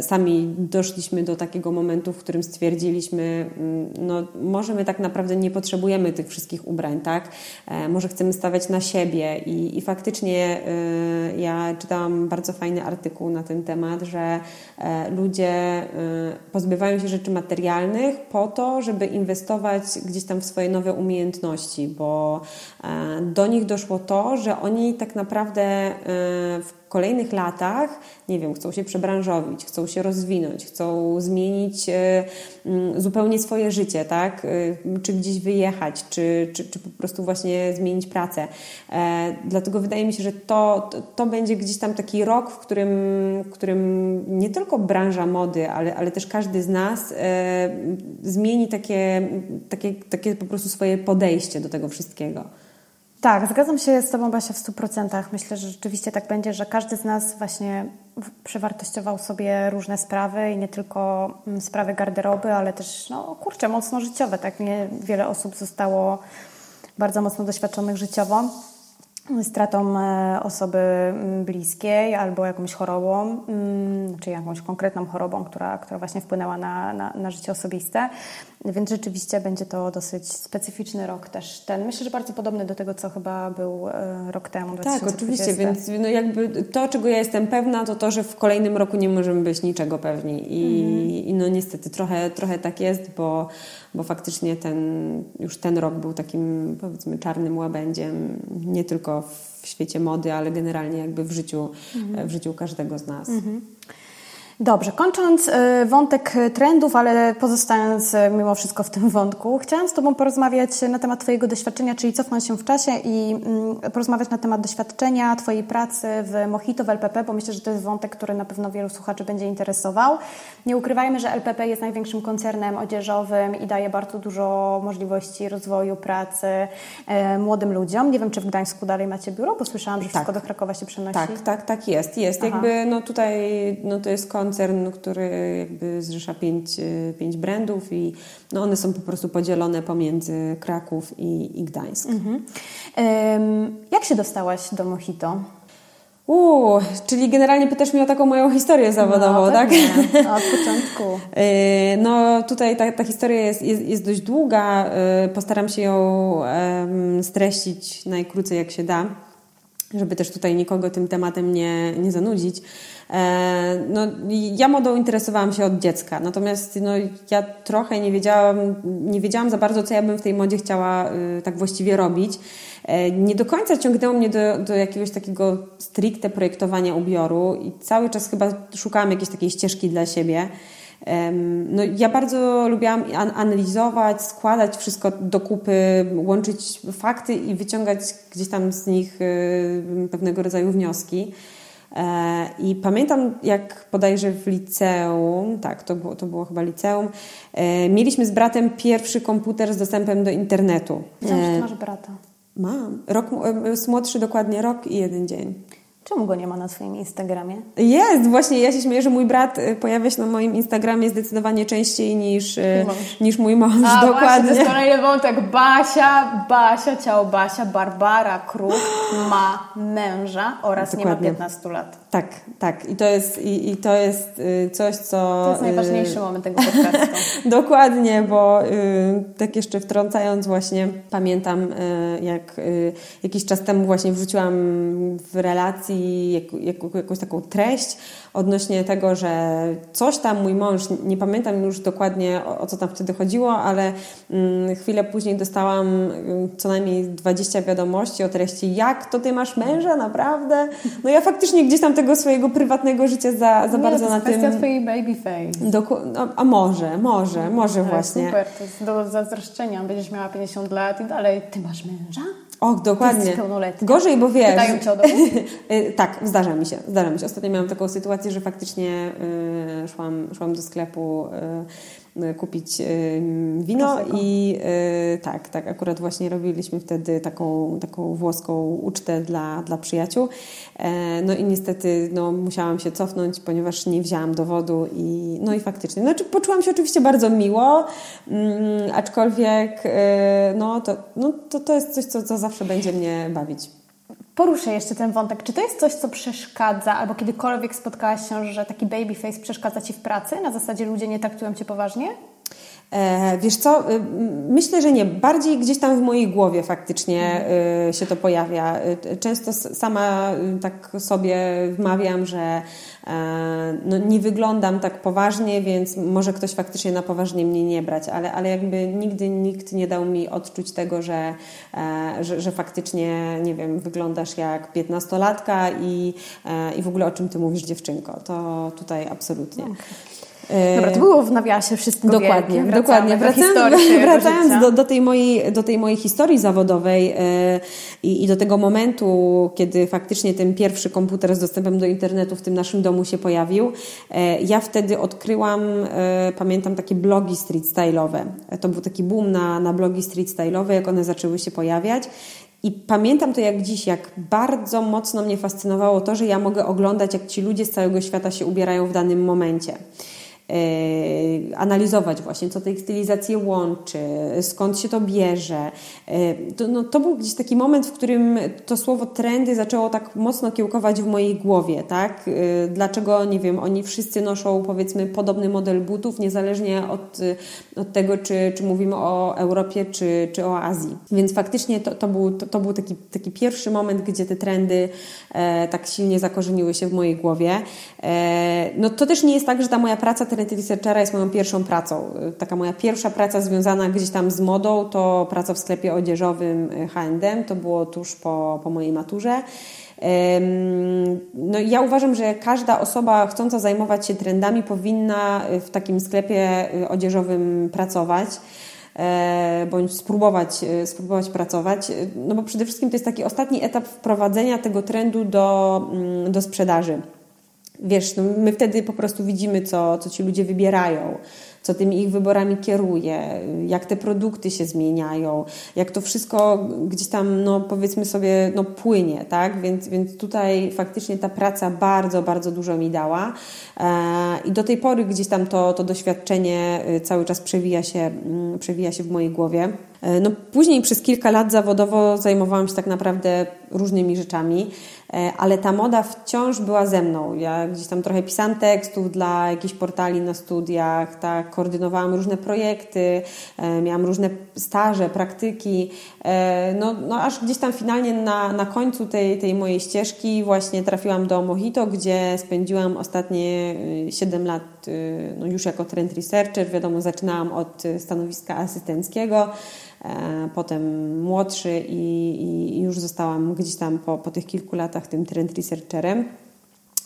sami doszliśmy do takiego momentu, w którym stwierdziliśmy, mm, no może my tak naprawdę nie potrzebujemy tych wszystkich ubrań, tak? E, może chcemy stawiać na siebie i, i faktycznie e, ja czytałam bardzo fajny artykuł na ten temat, że e, ludzie pozbywają się rzeczy materialnych po to, żeby inwestować gdzieś tam w swoje nowe umiejętności, bo do nich doszło to, że oni tak naprawdę w kolejnych latach, nie wiem, chcą się przebranżowić, chcą się rozwinąć, chcą zmienić e, mm, zupełnie swoje życie, tak? E, czy gdzieś wyjechać, czy, czy, czy po prostu właśnie zmienić pracę. E, dlatego wydaje mi się, że to, to, to będzie gdzieś tam taki rok, w którym, w którym nie tylko branża mody, ale, ale też każdy z nas zmieni takie, takie, takie po prostu swoje podejście do tego wszystkiego. Tak, zgadzam się z Tobą, Basia, w 100%. Myślę, że rzeczywiście tak będzie, że każdy z nas właśnie przewartościował sobie różne sprawy i nie tylko mm, sprawy garderoby, ale też, no kurczę, mocno życiowe. Tak, nie wiele osób zostało bardzo mocno doświadczonych życiowo stratą e, osoby mm, bliskiej albo jakąś chorobą, mm, czy jakąś konkretną chorobą, która, która właśnie wpłynęła na, na, na, życie osobiste. Więc rzeczywiście będzie to dosyć specyficzny rok też. Ten, myślę, że bardzo podobny do tego, co chyba był e, rok temu. 2020. Tak, oczywiście, więc no jakby to, czego ja jestem pewna, to to, że w kolejnym roku nie możemy być niczego pewni. I, mhm. i no niestety trochę, trochę tak jest, bo bo faktycznie ten, już ten rok był takim powiedzmy czarnym łabędziem, nie tylko w świecie mody, ale generalnie jakby w życiu, mhm. w życiu każdego z nas. Mhm. Dobrze, kończąc y, wątek trendów, ale pozostając y, mimo wszystko w tym wątku, chciałam z Tobą porozmawiać na temat Twojego doświadczenia, czyli cofnąć się w czasie i mm, porozmawiać na temat doświadczenia Twojej pracy w Mojito w LPP, bo myślę, że to jest wątek, który na pewno wielu słuchaczy będzie interesował. Nie ukrywajmy, że LPP jest największym koncernem odzieżowym i daje bardzo dużo możliwości rozwoju pracy e, młodym ludziom. Nie wiem, czy w Gdańsku dalej macie biuro, bo słyszałam, że wszystko tak. do Krakowa się przenosi. Tak, tak, tak jest. Jest Aha. jakby, no tutaj, no to jest koncern, który jakby zrzesza pięć, y, pięć brandów i no one są po prostu podzielone pomiędzy Kraków i, i Gdańsk. Mhm. Jak się dostałaś do Mojito? Uuu, czyli generalnie pytasz mnie o taką moją historię zawodową, no, tak? Od początku. Y, no tutaj ta, ta historia jest, jest, jest dość długa. Y, postaram się ją streścić najkrócej jak się da, żeby też tutaj nikogo tym tematem nie, nie zanudzić. E, no, ja modą interesowałam się od dziecka, natomiast no, ja trochę nie wiedziałam, nie wiedziałam za bardzo, co ja bym w tej modzie chciała y, tak właściwie robić. E, nie do końca ciągnęło mnie do, do jakiegoś takiego stricte projektowania ubioru i cały czas chyba szukałam jakiejś takiej ścieżki dla siebie. No, ja bardzo lubiłam analizować, składać wszystko do kupy, łączyć fakty i wyciągać gdzieś tam z nich y, pewnego rodzaju wnioski. E, I pamiętam, jak bodajże w liceum, tak, to było, to było chyba liceum, e, mieliśmy z bratem pierwszy komputer z dostępem do internetu. Że masz brata. Mam. Rok, jest młodszy dokładnie rok i jeden dzień. Czemu go nie ma na swoim Instagramie? Jest, właśnie ja się śmieję, że mój brat y, pojawia się na moim Instagramie zdecydowanie częściej niż, y, niż mój mąż. A, Dokładnie. Właśnie, to jest kolejny wątek. Basia, Basia, ciao Basia, Barbara Kruk ma męża oraz Dokładnie. nie ma 15 lat. Tak, tak. I to jest, i, i to jest y, coś, co... To jest najważniejszy moment tego podcastu. Dokładnie, bo y, tak jeszcze wtrącając właśnie, pamiętam jak jakiś czas temu właśnie wrzuciłam w relacji jak, jak, jakąś taką treść odnośnie tego, że coś tam mój mąż, nie pamiętam już dokładnie o, o co tam wtedy chodziło, ale mm, chwilę później dostałam y, co najmniej 20 wiadomości o treści, jak to ty masz męża, naprawdę? No ja faktycznie gdzieś tam tego swojego prywatnego życia za, za nie, bardzo na tym... To jest twojej baby face. Doku... No, a może, może, może tak, właśnie. Super, to jest do zazdroszczenia. Będziesz miała 50 lat i dalej, ty masz męża? Och, dokładnie. Gorzej, bo wiesz... Pytają cię o dowód? Y, tak, zdarza mi się, zdarza mi się. Ostatnio miałam taką sytuację, że faktycznie y, szłam, szłam do sklepu Y, kupić y, wino i y, tak, tak, akurat właśnie robiliśmy wtedy taką, taką włoską ucztę dla, dla przyjaciół. E, no i niestety no, musiałam się cofnąć, ponieważ nie wzięłam dowodu i no i faktycznie, znaczy poczułam się oczywiście bardzo miło, mm, aczkolwiek no, to, no, to, to jest coś, co, co zawsze będzie mnie bawić. Poruszę jeszcze ten wątek. Czy to jest coś, co przeszkadza, albo kiedykolwiek spotkałaś się, że taki babyface przeszkadza Ci w pracy? Na zasadzie ludzie nie traktują Cię poważnie? E, wiesz co, y, myślę, że nie. Bardziej gdzieś tam w mojej głowie faktycznie y, się to pojawia. Y, często sama tak sobie wmawiam, że e, no, nie wyglądam tak poważnie, więc może ktoś faktycznie na poważnie mnie nie brać, ale, ale jakby nigdy nikt nie dał mi odczuć tego, że, e, że, że faktycznie, nie wiem, wyglądasz jak piętnastolatka i, i w ogóle o czym ty mówisz dziewczynko. To tutaj absolutnie. Okay. Dobra, to było w nawiasie wszystko Dokładnie, wielkie. dokładnie. Wracając, wracając do, do, tej mojej, do tej mojej historii zawodowej yy, i do tego momentu, kiedy faktycznie ten pierwszy komputer z dostępem do internetu w tym naszym domu się pojawił, yy, ja wtedy odkryłam, yy, pamiętam, takie blogi street style'owe. To był taki boom na, na blogi street style'owe, jak one zaczęły się pojawiać. I pamiętam to jak dziś, jak bardzo mocno mnie fascynowało to, że ja mogę oglądać, jak ci ludzie z całego świata się ubierają w danym momencie. E, analizować właśnie, co tej stylizację łączy, skąd się to bierze. E, to, no, to był gdzieś taki moment, w którym to słowo trendy zaczęło tak mocno kiełkować w mojej głowie, tak? E, dlaczego, nie wiem, oni wszyscy noszą powiedzmy podobny model butów, niezależnie od, od tego, czy, czy mówimy o Europie, czy, czy o Azji. Więc faktycznie to, to był, to, to był taki, taki pierwszy moment, gdzie te trendy e, tak silnie zakorzeniły się w mojej głowie. E, no to też nie jest tak, że ta moja praca Internet Researchera jest moją pierwszą pracą. Taka moja pierwsza praca związana gdzieś tam z modą to praca w sklepie odzieżowym H&M. To było tuż po, po mojej maturze. No ja uważam, że każda osoba chcąca zajmować się trendami powinna w takim sklepie odzieżowym pracować e, bądź spróbować, spróbować pracować, no bo przede wszystkim to jest taki ostatni etap wprowadzenia tego trendu do, mm, do sprzedaży. Wiesz, no my wtedy po prostu widzimy, co, co ci ludzie wybierają, co tymi ich wyborami kieruje, jak te produkty się zmieniają, jak to wszystko gdzieś tam, no powiedzmy sobie, no płynie, tak? Więc, więc tutaj faktycznie ta praca bardzo, bardzo dużo mi dała e, i do tej pory gdzieś tam to, to doświadczenie y, cały czas przewija się, mm, przewija się w mojej głowie. E, no, później przez kilka lat zawodowo zajmowałam się tak naprawdę różnymi rzeczami, ale ta moda wciąż była ze mną. Ja gdzieś tam trochę pisałam tekstów dla jakichś portali na studiach, tak, koordynowałam różne projekty, e, miałam różne staże, praktyki, no, no aż gdzieś tam finalnie na, na końcu tej, tej mojej ścieżki właśnie trafiłam do Mojito, gdzie spędziłam ostatnie 7 lat no już jako trend researcher. Wiadomo, zaczynałam od stanowiska asystenckiego, E, potem młodszy i, i już zostałam gdzieś tam po, po tych kilku latach tym trend researcherem.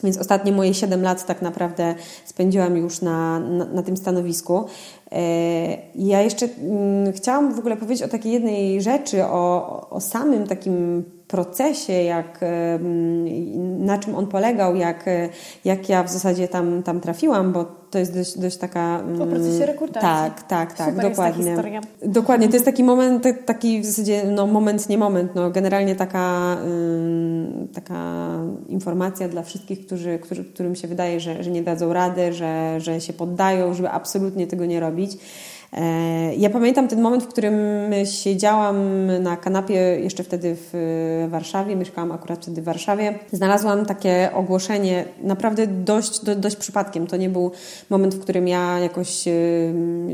Więc ostatnie moje 7 lat tak naprawdę spędziłam już na, na, na tym stanowisku. E, ja jeszcze mm, chciałam w ogóle powiedzieć o takiej jednej rzeczy, o, o samym takim procesie, jak, na czym on polegał, jak, jak ja w zasadzie tam, tam trafiłam, bo to jest dość, dość taka... O procesie rekrutacji. Tak, tak, tak, Super dokładnie. Dokładnie, to jest taki moment, taki w zasadzie no, moment, nie moment, no, generalnie taka, taka informacja dla wszystkich, którzy, którzy, którym się wydaje, że, że nie dadzą rady, że, że się poddają, żeby absolutnie tego nie robić. E, ja pamiętam ten moment, w którym siedziałam na kanapie jeszcze wtedy w Warszawie, mieszkałam akurat wtedy w Warszawie. Znalazłam takie ogłoszenie, naprawdę dość, do, dość przypadkiem. To nie był moment, w którym ja jakoś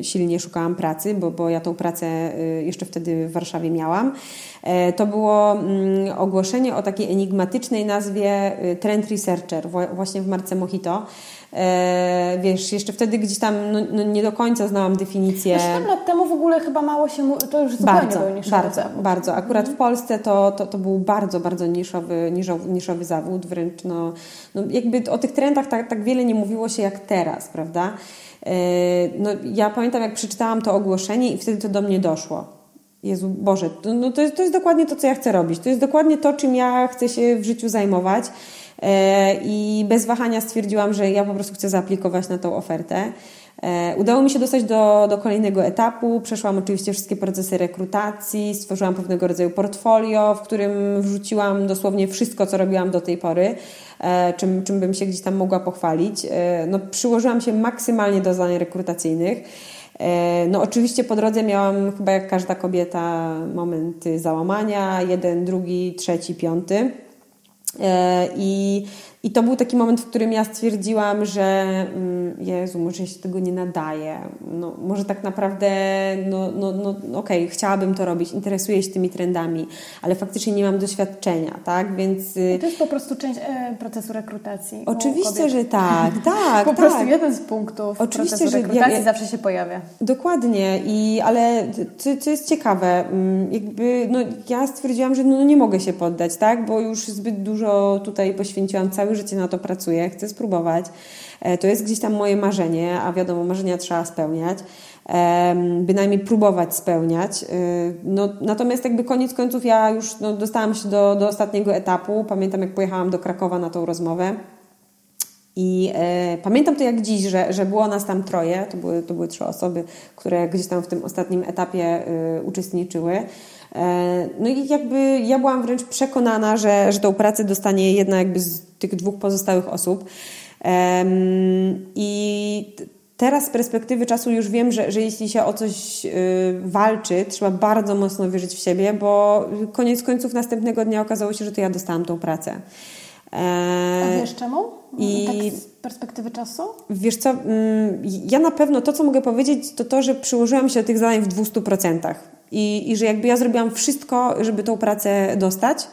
silnie szukałam pracy, bo, bo ja tą pracę e, jeszcze wtedy w Warszawie miałam. E, to było mm, ogłoszenie o takiej enigmatycznej nazwie Trend Researcher, właśnie w marce Mojito. E, wiesz, jeszcze wtedy gdzieś tam no, no nie do końca znałam definicję. 7 lat temu w ogóle chyba mało się, to już zupełnie bardzo, był niszowy bardzo, zawód. Bardzo, akurat mhm. w Polsce to, to, to był bardzo, bardzo niszowy, niszowy, niszowy zawód, wręcz no, no jakby o tych trendach tak, tak wiele nie mówiło się jak teraz, prawda? E, no, ja pamiętam, jak przeczytałam to ogłoszenie i wtedy to do mnie doszło. Jezu, Boże, no to, jest, to jest dokładnie to, co ja chcę robić. To jest dokładnie to, czym ja chcę się w życiu zajmować. E, i bez wahania stwierdziłam, że ja po prostu chcę zaaplikować na tą ofertę. E, udało mi się dostać do, do kolejnego etapu. Przeszłam oczywiście wszystkie procesy rekrutacji, stworzyłam pewnego rodzaju portfolio, w którym wrzuciłam dosłownie wszystko, co robiłam do tej pory, e, czym, czym bym się gdzieś tam mogła pochwalić. No, przyłożyłam się maksymalnie do zadań rekrutacyjnych. No, oczywiście po drodze miałam, chyba jak każda kobieta, momenty załamania jeden, drugi, trzeci, piąty. E, I, to był taki moment, w którym ja stwierdziłam, że mm, Jezu, może ja się tego nie nadaje. No, może tak naprawdę, no, no, no okej, okay, chciałabym to robić, interesuję się tymi trendami, ale faktycznie nie mam doświadczenia, tak? Więc... Y, to jest po prostu część e, procesu rekrutacji. Oczywiście, że tak, tak. po tak. prostu jeden z punktów Oczywiście, procesu rekrutacji że ja, zawsze się pojawia. Dokładnie, I, ale co, jest ciekawe, mm, jakby no, ja stwierdziłam, że no, nie mogę się poddać, tak? Bo już zbyt dużo tutaj poświęciłam, całe życie na to pracuję, chcę spróbować. E, to jest gdzieś tam moje marzenie, a wiadomo, marzenia trzeba spełniać, bynajmniej próbować spełniać. E, no, natomiast jakby koniec końców ja już no, dostałam się do, do ostatniego etapu. Pamiętam, jak pojechałam do Krakowa na tą rozmowę. I e, pamiętam to jak dziś, że, że było nas tam troje, to były, to były trzy osoby, które gdzieś tam w tym ostatnim etapie e, uczestniczyły. E, no i jakby ja byłam wręcz przekonana, że, że tą pracę dostanie jedna jakby z tych dwóch pozostałych osób. I teraz z perspektywy czasu już wiem, że, że jeśli się o coś y, walczy, trzeba bardzo mocno wierzyć w siebie, bo koniec końców następnego dnia okazało się, że to ja dostałam tą pracę. E, A wiesz czemu? I tak z perspektywy czasu? Wiesz co, mm, ja na pewno to, co mogę powiedzieć, to to, że przyłożyłam się do tych zadań w 200%. I, i że jakby ja zrobiłam wszystko, żeby tą pracę dostać.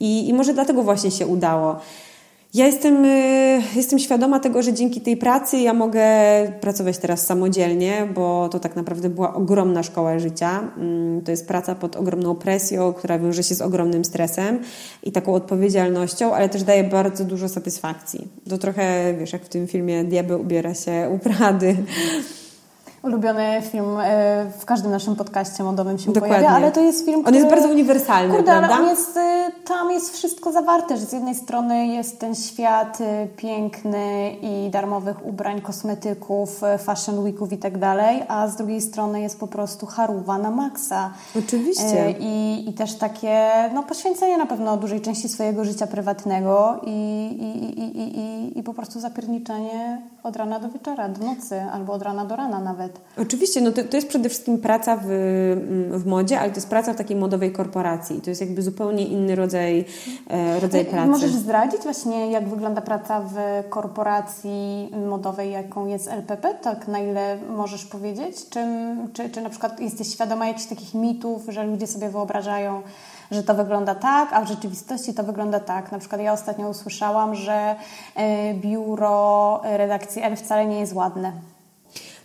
I, i może dlatego właśnie się udało. Ja jestem, y, jestem świadoma tego, że dzięki tej pracy ja mogę pracować teraz samodzielnie, bo to tak naprawdę była ogromna szkoła życia. Mm, to jest praca pod ogromną presją, która wiąże się z ogromnym stresem i taką odpowiedzialnością, ale też daje bardzo dużo satysfakcji. To trochę, wiesz, jak w tym filmie Diabeł ubiera się u Prady ulubiony film e, w każdym naszym podcaście modowym się Dokładnie. pojawia, ale to jest film, który... On jest bardzo uniwersalny, kurde, prawda? Ale on jest, e, tam jest wszystko zawarte, że z jednej strony jest ten świat e, piękny i darmowych ubrań, kosmetyków, fashion weeków i tak dalej, a z drugiej strony jest po prostu haruwa na maksa. Oczywiście. I, i też takie no, poświęcenie na pewno dużej części swojego życia prywatnego i, i, i, i, i, i po prostu zapierniczenie od rana do wieczora, do nocy albo od rana do rana nawet. Oczywiście, no to, to jest przede wszystkim praca w, w modzie, ale to jest praca w takiej modowej korporacji. To jest jakby zupełnie inny rodzaj, e, rodzaj pracy. Możesz zdradzić właśnie, jak wygląda praca w korporacji modowej, jaką jest LPP? Tak, na ile możesz powiedzieć? Czym, czy, czy na przykład jesteś świadoma jakichś takich mitów, że ludzie sobie wyobrażają, że to wygląda tak, a w rzeczywistości to wygląda tak. Na przykład ja ostatnio usłyszałam, że e, biuro redakcji L wcale nie jest ładne.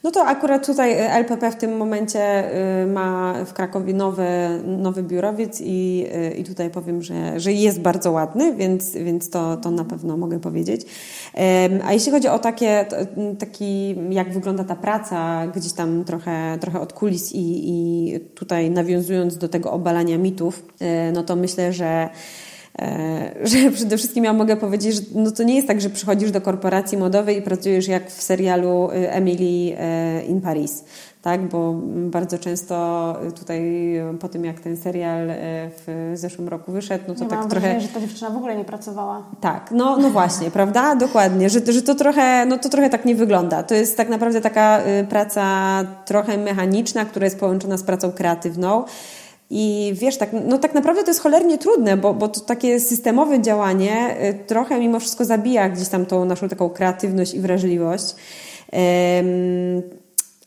No to akurat tutaj LPP w tym momencie ma w Krakowie nowy, nowy biurowiec i, i tutaj powiem, że, że jest bardzo ładny, więc, więc to, to na pewno mogę powiedzieć. A jeśli chodzi o takie, taki, jak wygląda ta praca, gdzieś tam trochę, trochę od kulis i, i tutaj nawiązując do tego obalania mitów, no to myślę, że że przede wszystkim ja mogę powiedzieć, że no to nie jest tak, że przychodzisz do korporacji modowej i pracujesz jak w serialu y, Emily e, in Paris, tak? Bo bardzo często tutaj po tym, jak ten serial e, w zeszłym roku wyszedł, no to ja tak mam trochę... Wrażenie, że ta dziewczyna w ogóle nie pracowała. Tak, no, no właśnie, prawda? Dokładnie, że, że to, trochę, no to trochę tak nie wygląda. To jest tak naprawdę taka y, praca trochę mechaniczna, która jest połączona z pracą kreatywną. I wiesz, tak, no tak naprawdę to jest cholernie trudne, bo, bo to takie systemowe działanie y, trochę mimo wszystko zabija gdzieś tam tą naszą taką kreatywność i wrażliwość.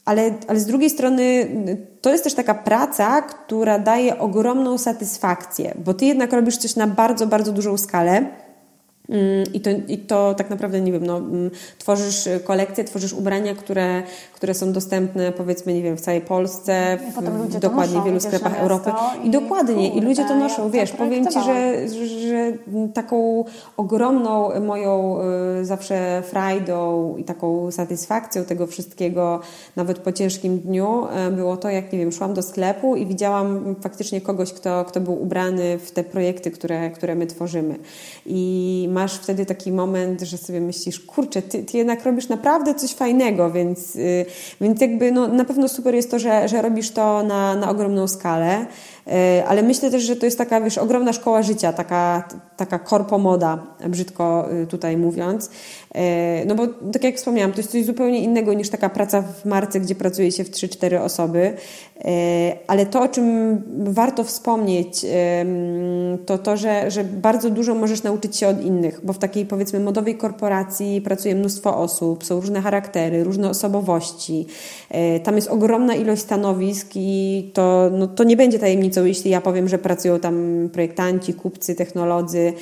Ale, ale z drugiej strony y, to jest też taka praca, która daje ogromną satysfakcję, bo ty jednak robisz coś na bardzo, bardzo dużą skalę. Mm, I to, I to tak naprawdę, nie wiem, no, mm, tworzysz kolekcje, tworzysz ubrania, które, które są dostępne powiedzmy, nie wiem, w całej Polsce, w dokładnie w wielu sklepach Europy. I, I dokładnie, i ludzie to noszą, ja wiesz, powiem Ci, że, że taką ogromną moją y, zawsze frajdą i taką satysfakcją tego wszystkiego, nawet po ciężkim dniu, y, było to, jak, nie wiem, szłam do sklepu i widziałam faktycznie kogoś, kto, kto był ubrany w te projekty, które, które my tworzymy. I masz wtedy taki moment, że sobie myślisz, kurczę, ty, ty jednak robisz naprawdę coś fajnego, więc, y, więc jakby no, na pewno super jest to, że, że robisz to na, na ogromną skalę. E, ale myślę też, że to jest taka, wiesz, ogromna szkoła życia, taka, taka korpomoda, brzydko y, tutaj mówiąc. E, no bo tak jak wspomniałam, to jest coś zupełnie innego niż taka praca w marce, gdzie pracuje się w 3-4 osoby. E, ale to, o czym warto wspomnieć, to to, że, że bardzo dużo możesz nauczyć się od innych, bo w takiej powiedzmy modowej korporacji pracuje mnóstwo osób, są różne charaktery, różne osobowości. Tam jest ogromna ilość stanowisk i to, no, to nie będzie tajemnicą jeśli ja powiem, że pracują tam projektanci, kupcy, technolodzy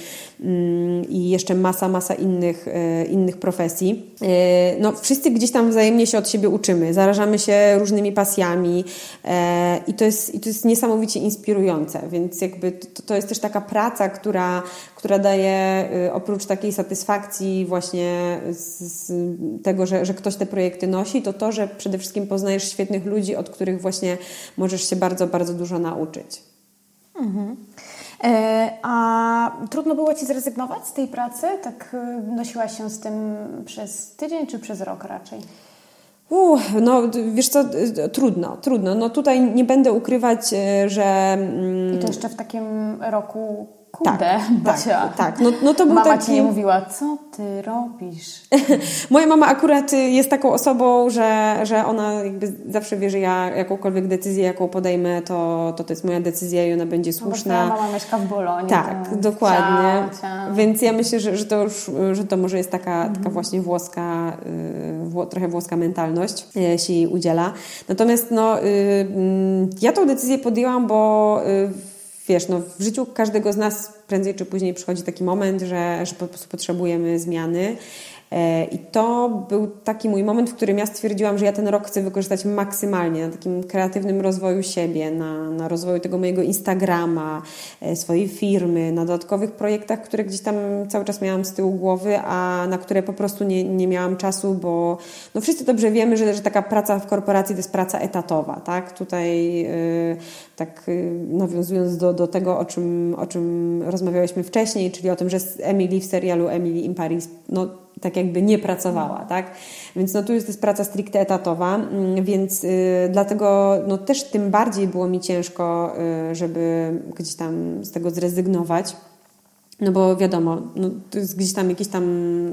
i jeszcze masa, masa innych, e, innych profesji. E, no, wszyscy gdzieś tam wzajemnie się od siebie uczymy, zarażamy się różnymi pasjami e, i to jest, i to jest niesamowicie inspirujące, więc jakby to, to jest też taka praca, która, która daje oprócz takiej satysfakcji właśnie z tego, że, że ktoś te projekty nosi, to to, że przede wszystkim poznajesz świetnych ludzi, od których właśnie możesz się bardzo, bardzo dużo nauczyć. Mhm. E, a trudno było Ci zrezygnować z tej pracy? Tak e, nosiłaś się z tym przez tydzień czy przez rok raczej? Uh, no wiesz co, e, trudno, trudno. No tutaj nie będę ukrywać, że... Mm, I to jeszcze w takim roku Kurde, tak, Basia. Tak, tak. No, no to był mama taki... ci nie mówiła, co ty robisz? Moja mama akurat jest taką osobą, że, że ona jakby zawsze wie, że ja jakąkolwiek decyzję, jaką podejmę, to, to to jest moja decyzja i ona będzie no słuszna. No mama mieszka w Bolonie. Tak, to... dokładnie. Więc ja myślę, że, że to już, że to może jest taka, mhm. taka właśnie włoska, y, trochę włoska mentalność y, się udziela. Natomiast no, y, mm, ja tą decyzję podjęłam, bo wiesz, no, w życiu każdego z nas prędzej czy później przychodzi taki moment, że, że po prostu potrzebujemy zmiany. E, I to był taki mój moment, w którym ja stwierdziłam, że ja ten rok chcę wykorzystać maksymalnie na takim kreatywnym rozwoju siebie, na, na rozwoju tego mojego Instagrama, e, swojej firmy, na dodatkowych projektach, które gdzieś tam cały czas miałam z tyłu głowy, a na które po prostu nie, nie miałam czasu, bo no wszyscy dobrze wiemy, że, że taka praca w korporacji to jest praca etatowa, tak? Tutaj yy, tak yy, nawiązując do, do tego, o czym, o czym rozmawiałyśmy wcześniej, czyli o tym, że Emily w serialu Emily in Paris, no tak jakby nie pracowała, tak? Więc no tu jest, jest praca stricte etatowa, mm, więc y, dlatego no też tym bardziej było mi ciężko, y, żeby gdzieś tam z tego zrezygnować. No bo wiadomo, no, to jest gdzieś tam, jakieś tam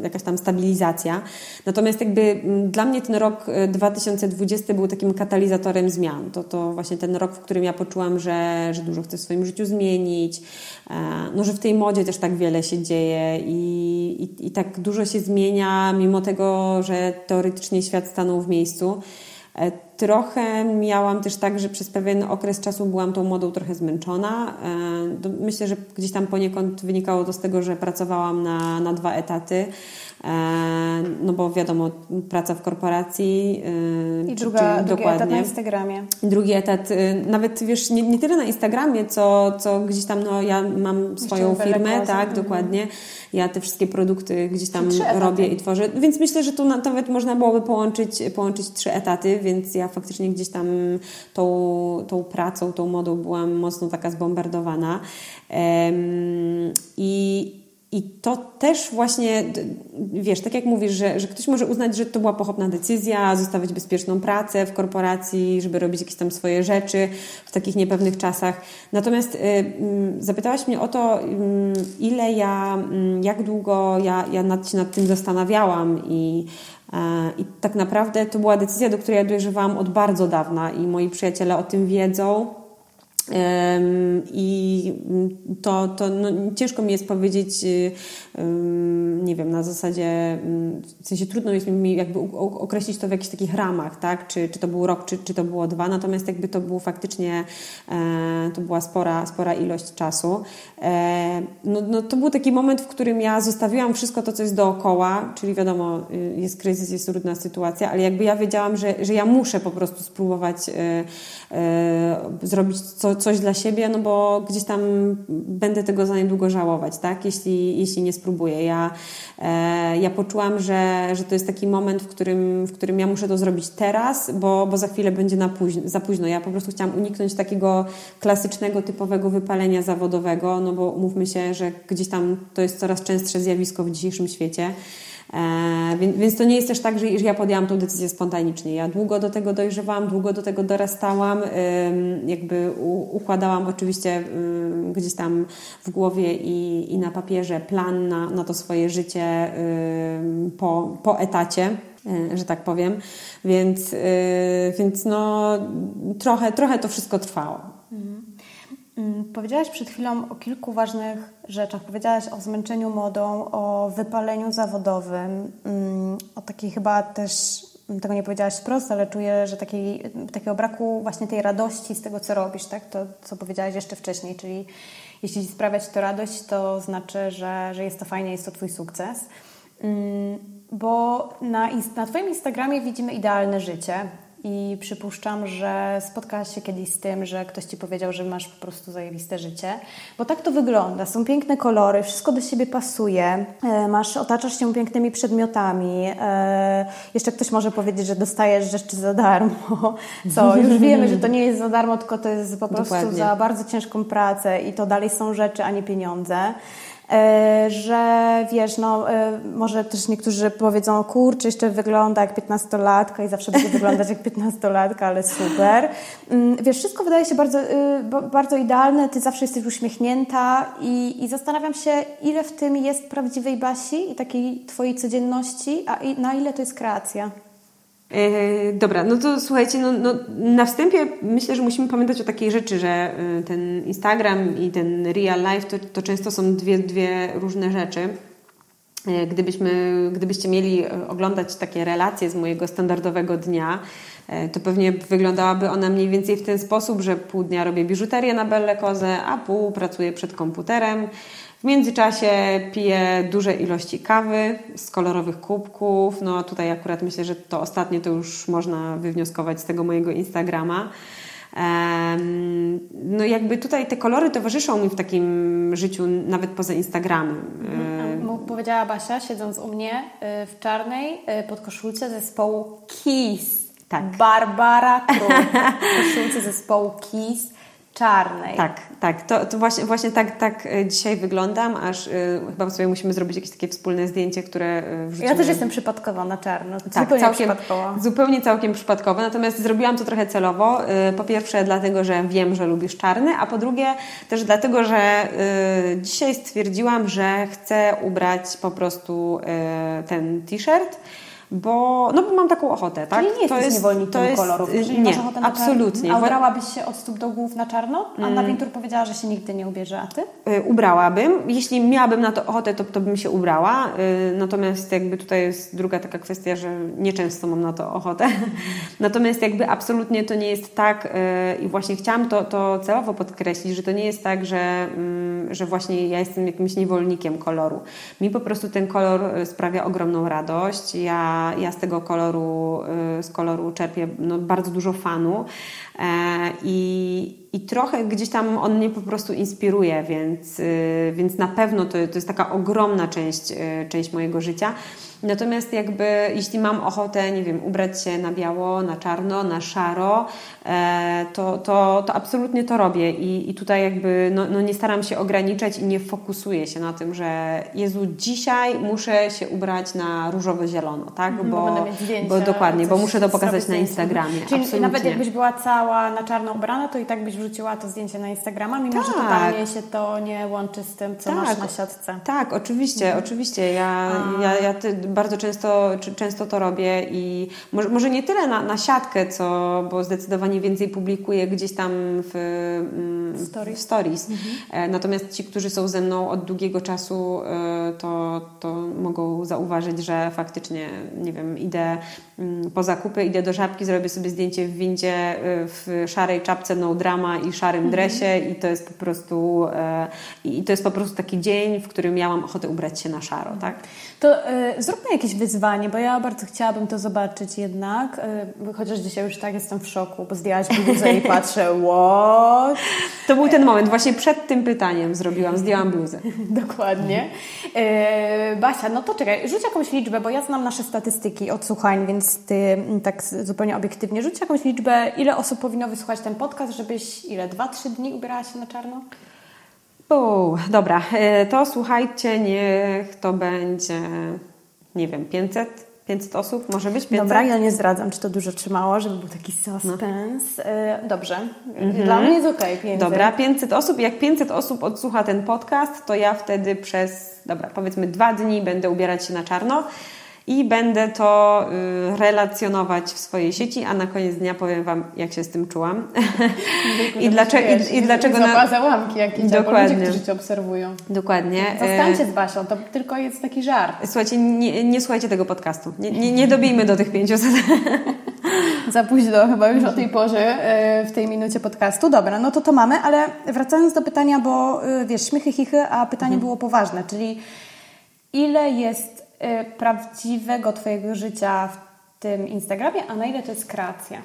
jakaś tam stabilizacja. Natomiast jakby dla mnie ten rok 2020 y, był takim katalizatorem zmian. To, to właśnie ten rok, w którym ja poczułam, że, że dużo chcę w swoim życiu zmienić, e, no, że w tej modzie też tak wiele się dzieje i, i, i tak dużo się zmienia, mimo tego, że teoretycznie świat stanął w miejscu. E, trochę miałam też tak, że przez pewien okres czasu byłam tą modą trochę zmęczona. Myślę, że gdzieś tam poniekąd wynikało to z tego, że pracowałam na, na dwa etaty. No bo wiadomo, praca w korporacji. I czy, druga, czy, drugi etat na Instagramie. Drugi etat, nawet wiesz, nie, nie tyle na Instagramie, co, co gdzieś tam, no ja mam swoją firmę, tak, mhm. dokładnie. Ja te wszystkie produkty gdzieś tam robię i tworzę. Więc myślę, że tu nawet można byłoby połączyć, połączyć trzy etaty, więc ja faktycznie gdzieś tam tą, tą pracą, tą modą byłam mocno taka zbombardowana. Um, I i to też właśnie, wiesz, tak jak mówisz, że, że ktoś może uznać, że to była pochopna decyzja, zostawić bezpieczną pracę w korporacji, żeby robić jakieś tam swoje rzeczy w takich niepewnych czasach. Natomiast y, y, zapytałaś mnie o to, y, ile ja, mm, jak długo ja, ja nad, się nad tym zastanawiałam i, e, i tak naprawdę to była decyzja, do której ja dojrzewałam od bardzo dawna i moi przyjaciele o tym wiedzą. I to, to no, ciężko mi jest powiedzieć, y, nie wiem, na zasadzie, w sensie trudno jest mi jakby określić to w jakichś takich ramach, tak? Czy, czy to był rok, czy, czy to było dwa, natomiast jakby to było faktycznie, e, to była spora, spora ilość czasu. E, no, no, to był taki moment, w którym ja zostawiłam wszystko to, co jest dookoła, czyli wiadomo, y, jest kryzys, jest trudna sytuacja, ale jakby ja wiedziałam, że, że ja muszę po prostu spróbować e, zrobić co, coś dla siebie, no bo gdzieś tam będę tego za niedługo żałować, tak? Jeśli, jeśli nie spróbuję. Ja, e, ja poczułam, że, że to jest taki moment, w którym, w którym ja muszę to zrobić teraz, bo, bo za chwilę będzie na późno, za późno. Ja po prostu chciałam uniknąć takiego klasycznego, typowego wypalenia zawodowego, no bo umówmy się, że gdzieś tam to jest coraz częstsze zjawisko w dzisiejszym świecie. E, więc, to nie jest też tak, że, ja podjęłam tą decyzję spontanicznie. Ja długo do tego dojrzewałam, długo do tego dorastałam, jakby układałam oczywiście gdzieś tam w głowie i, na papierze plan na, to swoje życie po, etacie e, że tak powiem. Więc, e, więc no, trochę, trochę to wszystko trwało. Mm, powiedziałaś przed chwilą o kilku ważnych rzeczach. Powiedziałaś o zmęczeniu modą, o wypaleniu zawodowym, mm, o takiej chyba też, mm, tego nie powiedziałaś wprost, ale czuję, że takiej, takiego braku właśnie tej radości z tego, co robisz, tak? To, co powiedziałaś jeszcze wcześniej, czyli jeśli sprawia Ci to radość, to znaczy, że, że jest to fajne, jest to Twój sukces. Bo na, na Twoim Instagramie widzimy idealne życie, i przypuszczam, że spotkałaś się kiedyś z tym, że ktoś ci powiedział, że masz po prostu zajebiste życie, bo tak to wygląda. Są piękne kolory, wszystko do siebie pasuje, e, masz, otaczasz się pięknymi przedmiotami. E, jeszcze ktoś może powiedzieć, że dostajesz rzeczy za darmo, co już wiemy, że to nie jest za darmo, tylko to jest po prostu Dokładnie. za bardzo ciężką pracę i to dalej są rzeczy, a nie pieniądze. E, że wiesz, no e, może też niektórzy powiedzą, kurczę, jeszcze wygląda jak piętnastolatka i zawsze będzie wyglądać jak piętnastolatka, ale super. Mm, wiesz, wszystko wydaje się bardzo, y, bardzo idealne, ty zawsze jesteś uśmiechnięta i, i zastanawiam się, ile w tym jest prawdziwej Basi i takiej twojej codzienności, a na ile to jest kreacja. E, dobra, no to słuchajcie, no, no, na wstępie myślę, że musimy pamiętać o takiej rzeczy, że e, ten Instagram i ten real life to, to często są dwie, dwie różne rzeczy. E, gdybyśmy, gdybyście mieli oglądać takie relacje z mojego standardowego dnia, to pewnie wyglądałaby ona mniej więcej w ten sposób, że pół dnia robię biżuterię na Belle Kozę, a pół pracuję przed komputerem. W międzyczasie piję duże ilości kawy z kolorowych kubków. No tutaj akurat myślę, że to ostatnie to już można wywnioskować z tego mojego Instagrama. No jakby tutaj te kolory towarzyszą mi w takim życiu nawet poza Instagramem. Mhm. Powiedziała Basia, siedząc u mnie y, w czarnej y, podkoszulce zespołu Kiss. Tak. Barbara Król. koszulce zespołu Kiss czarnej. Tak, tak. To, to właśnie, właśnie tak, tak e, dzisiaj wyglądam, aż y, chyba sobie musimy zrobić jakieś takie wspólne zdjęcie, które wrzucimy. Ja też jestem przypadkowa na czarno. Tak, zupełnie całkiem, przypadkowo. Zupełnie całkiem przypadkowo. Natomiast zrobiłam to trochę celowo. Y, po pierwsze dlatego, że wiem, że lubisz czarny, a po drugie też dlatego, że y, dzisiaj stwierdziłam, że chcę ubrać po prostu ten t-shirt bo, no bo mam taką ochotę, tak? Czyli nie jesteś jest, niewolnikiem to jest, kolorów, jeżeli nie, masz ochotę na absolutnie. czarno. A ubrałabyś się od stóp do głów na czarno? Anna Wintur powiedziała, że się nigdy nie ubierze, a ty? Y, Ubrałabym. Jeśli miałabym na to ochotę, to, to bym się ubrała. Y, Natomiast jakby tutaj jest druga taka kwestia, że nieczęsto mam na to ochotę. Natomiast jakby absolutnie to nie jest tak y, i właśnie chciałam to, to celowo podkreślić, że to nie jest tak, że, mm, że właśnie ja jestem jakimś niewolnikiem koloru. Mi po prostu ten kolor sprawia ogromną radość. Ja, ja z tego koloru, y, z koloru czerpię no, bardzo dużo fanu. E, I, I trochę gdzieś tam on mnie po prostu inspiruje, więc, y, więc na pewno to, to jest taka ogromna część, y, część mojego życia. Natomiast jakby jeśli mam ochotę, nie wiem, ubrać się na biało, na czarno, na szaro, e, to, to, to absolutnie to robię i, i tutaj jakby no, no nie staram się ograniczać i nie fokusuję się na tym, że Jezu, dzisiaj muszę się ubrać na różowo-zielono, tak? Mhm, bo zdjęcia, bo dokładnie, bo muszę to pokazać na Instagramie. Czyli absolutnie. nawet jakbyś była cała na czarno ubrana, to i tak byś wrzuciła to zdjęcie na Instagrama, mimo że Tak. totalnie się to nie łączy z tym, co masz na siatce. Tak, oczywiście, Mhm. oczywiście. Ja, ja, ja ty, bardzo często, często to robię i może, może nie tyle na, na siatkę, co, bo zdecydowanie więcej publikuję gdzieś tam w, mm, Stories. w stories. E, Natomiast ci, którzy są ze mną od długiego czasu, e, to, to mogą zauważyć, że faktycznie, nie wiem, idę mm, po zakupy, idę do żabki, zrobię sobie zdjęcie w windzie e, w szarej czapce no drama i szarym dresie i to jest po prostu i to jest po prostu taki dzień, w którym ja mam ochotę ubrać się na szaro, tak? To y, zróbmy jakieś wyzwanie, bo ja bardzo chciałabym to zobaczyć jednak, y, chociaż dzisiaj już tak jestem w szoku, bo zdjęłaś bluzę i patrzę, what? To był ten moment, właśnie przed tym pytaniem zrobiłam, zdjęłam bluzę. Dokładnie. E, Basia, no to czekaj, rzuć jakąś liczbę, bo ja znam nasze statystyki odsłuchań, więc ty mm, tak zupełnie obiektywnie rzuć jakąś liczbę, ile osób powinno wysłuchać ten podcast, żebyś ile, dwa, trzy dni ubierała się na czarno? Dobra, e, to słuchajcie, niech to będzie, nie wiem, 500? 500 osób? Może być 500? Dobra, ja nie zdradzam, czy to dużo trzymało, żeby był taki suspens. E, Dobrze, dla mnie jest okej, okay, Dobra, 500 osób. Jak 500 osób odsłucha ten podcast, to ja wtedy przez, dobra, powiedzmy dwa dni będę ubierać się na czarno i będę to y, relacjonować w swojej sieci, a na koniec dnia powiem Wam, jak się z tym czułam. I, dlaczego, i, i dlaczego na... załamki jakieś, Dokładnie. ludzie, którzy Cię obserwują. Dokładnie. Zostańcie z Basią, to tylko jest taki żart. Słuchajcie, nie, nie słuchajcie tego podcastu. Nie, nie, nie dobijmy do tych 500. Za późno chyba już o tej porze e, w tej minucie podcastu. Dobra, no to to mamy, ale wracając do pytania, bo e, wiesz, śmiechy, chichy, a pytanie było poważne, czyli ile jest prawdziwego Twojego życia w tym Instagramie, a na ile to jest kreacja?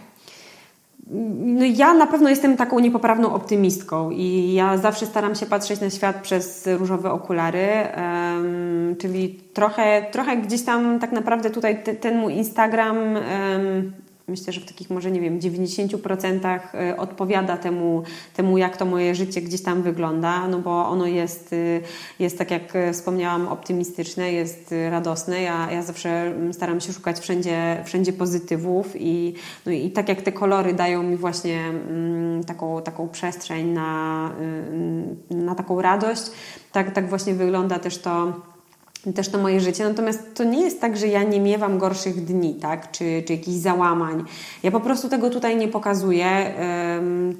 No ja na pewno jestem taką niepoprawną optymistką i ja zawsze staram się patrzeć na świat przez różowe okulary, em, czyli trochę, trochę gdzieś tam tak naprawdę tutaj te, ten mój Instagram em, myślę, że w takich może nie wiem 90% y, odpowiada temu, temu jak to moje życie gdzieś tam wygląda, no bo ono jest, y, jest tak jak y, wspomniałam optymistyczne, jest y, radosne. Ja, ja zawsze mm, staram się szukać wszędzie, wszędzie pozytywów i, no i tak jak te kolory dają mi właśnie mm, taką, taką przestrzeń na, y, na taką radość, tak, tak właśnie wygląda też to też to moje życie. Natomiast to nie jest tak, że ja nie miewam gorszych dni, tak? Czy, czy jakichś załamań. Ja po prostu tego tutaj nie pokazuję.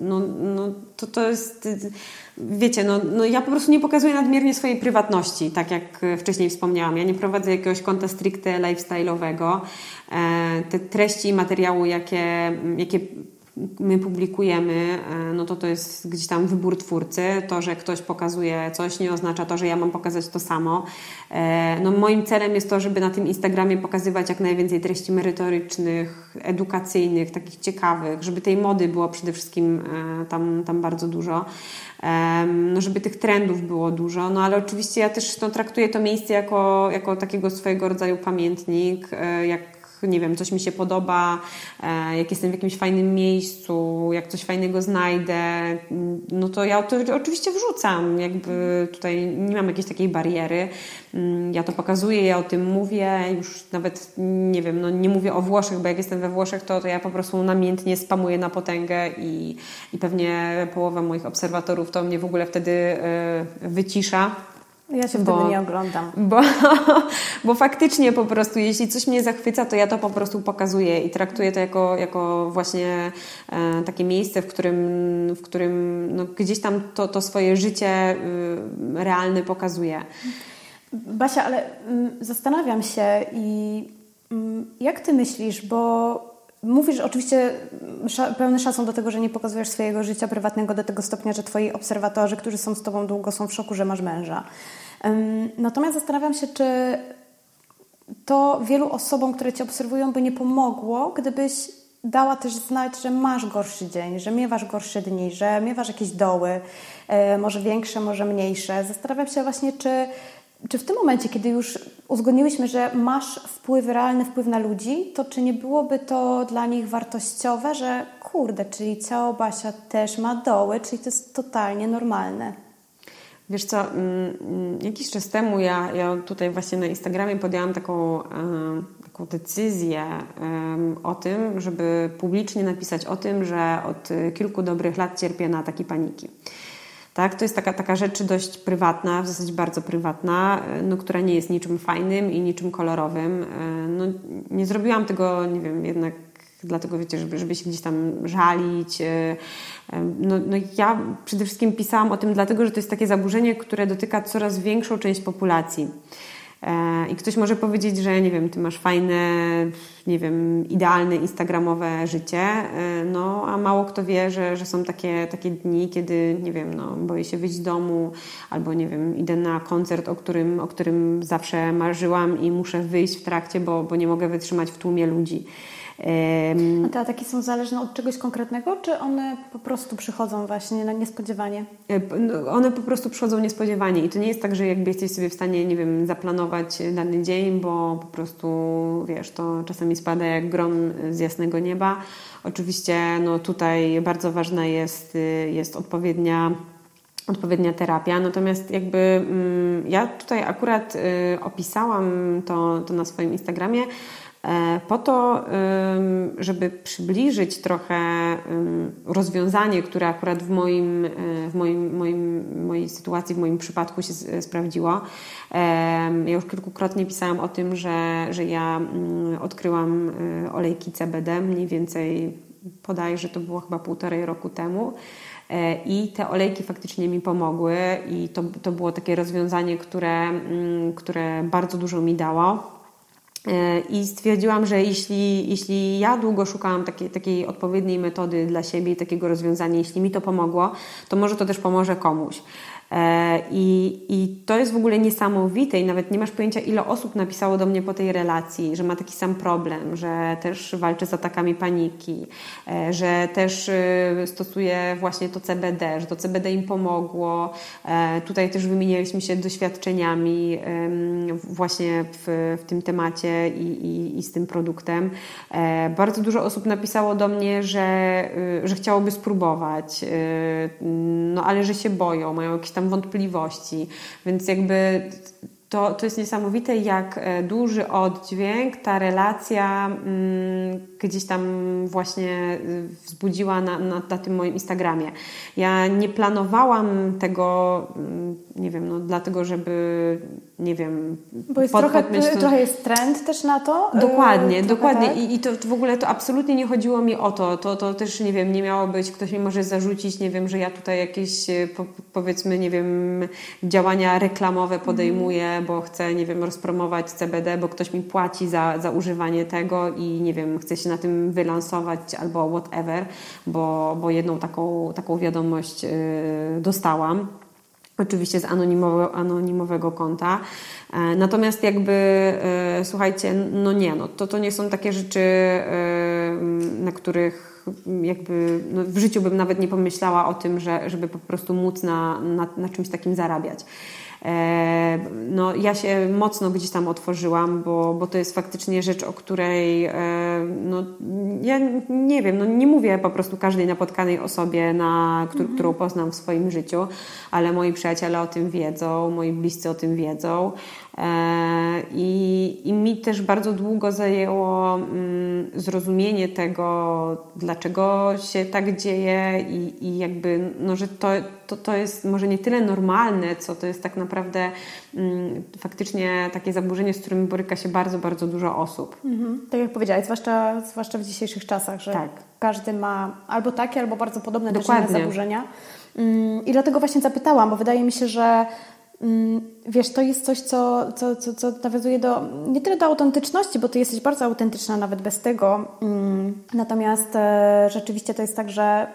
No, no to, to jest. Wiecie, no, no ja po prostu nie pokazuję nadmiernie swojej prywatności, tak jak wcześniej wspomniałam. Ja nie prowadzę jakiegoś konta stricte lifestyle'owego. E, Te treści materiału, jakie, jakie my publikujemy, e, no to to jest gdzieś tam wybór twórcy. To, że ktoś pokazuje coś, nie oznacza to, że ja mam pokazać to samo. E, No moim celem jest to, żeby na tym Instagramie pokazywać jak najwięcej treści merytorycznych, edukacyjnych, takich ciekawych, żeby tej mody było przede wszystkim e, tam, tam bardzo dużo. No, żeby tych trendów było dużo, no ale oczywiście ja też no, traktuję to miejsce jako, jako takiego swojego rodzaju pamiętnik, jak nie wiem, coś mi się podoba, e, jak jestem w jakimś fajnym miejscu, jak coś fajnego znajdę, mm, no to ja to oczywiście wrzucam. Jakby tutaj nie mam jakiejś takiej bariery. Mm, Ja to pokazuję, ja o tym mówię, już nawet nie wiem, no nie mówię o Włoszech, bo jak jestem we Włoszech, to, to ja po prostu namiętnie spamuję na potęgę i, i pewnie połowa moich obserwatorów to mnie w ogóle wtedy e, wycisza. Ja się bo, wtedy nie oglądam. Bo, bo faktycznie po prostu, jeśli coś mnie zachwyca, to ja to po prostu pokazuję i traktuję to jako, jako właśnie e, takie miejsce, w którym, w którym no, gdzieś tam to, to swoje życie y, realne pokazuję. Basia, ale mm, zastanawiam się i mm, jak ty myślisz, bo Mówisz oczywiście pełny szacun do tego, że nie pokazujesz swojego życia prywatnego do tego stopnia, że twoi obserwatorzy, którzy są z tobą długo, są w szoku, że masz męża. Natomiast zastanawiam się, czy to wielu osobom, które cię obserwują, by nie pomogło, gdybyś dała też znać, że masz gorszy dzień, że miewasz gorsze dni, że miewasz jakieś doły, e, może większe, może mniejsze. Zastanawiam się właśnie, czy czy w tym momencie, kiedy już uzgodniłyśmy, że masz wpływ, realny wpływ na ludzi, to czy nie byłoby to dla nich wartościowe, że kurde, czyli ciało Basia też ma doły, czyli to jest totalnie normalne? Wiesz co, mm, mm, jakiś czas temu ja, ja tutaj właśnie na Instagramie podjęłam taką, taką decyzję o tym, żeby publicznie napisać o tym, że od kilku dobrych lat cierpię na ataki paniki. Tak? To jest taka, taka rzecz dość prywatna, w zasadzie bardzo prywatna, e, no, która nie jest niczym fajnym i niczym kolorowym. E, no, nie zrobiłam tego, nie wiem, jednak dlatego wiecie, żeby, żeby się gdzieś tam żalić. E, no, no ja przede wszystkim pisałam o tym dlatego, że to jest takie zaburzenie, które dotyka coraz większą część populacji. E, I ktoś może powiedzieć, że nie wiem, ty masz fajne, nie wiem, idealne instagramowe życie, e, no a mało kto wie, że, że są takie, takie dni, kiedy, nie wiem, no, boję się wyjść z domu, albo nie wiem, idę na koncert, o którym, o którym zawsze marzyłam i muszę wyjść w trakcie, bo, bo nie mogę wytrzymać w tłumie ludzi. A te ataki są zależne od czegoś konkretnego, czy one po prostu przychodzą właśnie na niespodziewanie? E, no, one po prostu przychodzą niespodziewanie i to nie jest tak, że jakby jesteś sobie w stanie, nie wiem, zaplanować dany dzień, bo po prostu, wiesz, to czasami spada jak grom z jasnego nieba. Oczywiście no, tutaj bardzo ważna jest, jest odpowiednia odpowiednia terapia. Natomiast jakby mm, ja tutaj akurat y, opisałam to, to na swoim Instagramie, po to, żeby przybliżyć trochę rozwiązanie, które akurat w, moim, e, w moim, moim, mojej sytuacji, w moim przypadku się sprawdziło. Ja już kilkukrotnie pisałam o tym, że, że ja mm, odkryłam e, olejki CBD mniej więcej podaję, że to było chyba półtorej roku temu. I te olejki faktycznie mi pomogły, i to, to było takie rozwiązanie, które, mm, które bardzo dużo mi dało. E, I stwierdziłam, że jeśli, jeśli ja długo szukałam takiej, takiej odpowiedniej metody dla siebie i takiego rozwiązania, jeśli mi to pomogło, to może to też pomoże komuś. E, I, I to jest w ogóle niesamowite i nawet nie masz pojęcia, ile osób napisało do mnie po tej relacji, że ma taki sam problem, że też walczy z atakami paniki, e, że też y, stosuje właśnie to CBD, że to CBD im pomogło. E, tutaj też wymienialiśmy się doświadczeniami właśnie w, w tym temacie i, i, i z tym produktem. Bardzo dużo osób napisało do mnie, że, y, że chciałoby spróbować, y, no ale że się boją, mają jakieś tam wątpliwości. Więc jakby to, to jest niesamowite, jak e, duży oddźwięk ta relacja mm, gdzieś tam właśnie y, wzbudziła na, na, na, tym moim Instagramie. Ja nie planowałam tego, mm, nie wiem, no dlatego, żeby, nie wiem... Bo jest trochę, to... trochę jest trend też na to. Y, dokładnie, dokładnie. Tak? I, I to w ogóle to absolutnie nie chodziło mi o to. To, to też, nie wiem, nie miało być, ktoś mi może zarzucić, nie wiem, że ja tutaj jakieś, y, po, powiedzmy, nie wiem, działania reklamowe podejmuję, mm. bo chcę, nie wiem, rozpromować CBD, bo ktoś mi płaci za, za używanie tego i, nie wiem, chcę się na tym wylansować albo whatever, bo, bo jedną taką, taką wiadomość yy, dostałam. Oczywiście z anonimowe, anonimowego konta. E, natomiast jakby, e, słuchajcie, no nie, no to, to nie są takie rzeczy, e, na których jakby no w życiu bym nawet nie pomyślała o tym, że, żeby po prostu móc na, na, na czymś takim zarabiać. E, no, ja się mocno gdzieś tam otworzyłam, bo, bo to jest faktycznie rzecz, o której e, no, ja nie wiem, no, nie mówię po prostu każdej napotkanej osobie, na, mhm. którą poznam w swoim życiu, ale moi przyjaciele o tym wiedzą, moi bliscy o tym wiedzą. I, I mi też bardzo długo zajęło mm, zrozumienie tego, dlaczego się tak dzieje i, i jakby, no, że to, to, to jest może nie tyle normalne, co to jest tak naprawdę mm, faktycznie takie zaburzenie, z którym boryka się bardzo, bardzo dużo osób. Mhm. Tak jak powiedziałaś, zwłaszcza, zwłaszcza w dzisiejszych czasach, że tak. każdy ma albo takie, albo bardzo podobne Dokładnie. zaburzenia. Mm, I dlatego właśnie zapytałam, bo wydaje mi się, że wiesz, to jest coś, co, co, co, co nawiązuje do, nie tyle do autentyczności, bo ty jesteś bardzo autentyczna nawet bez tego. Mm, natomiast e, rzeczywiście to jest tak, że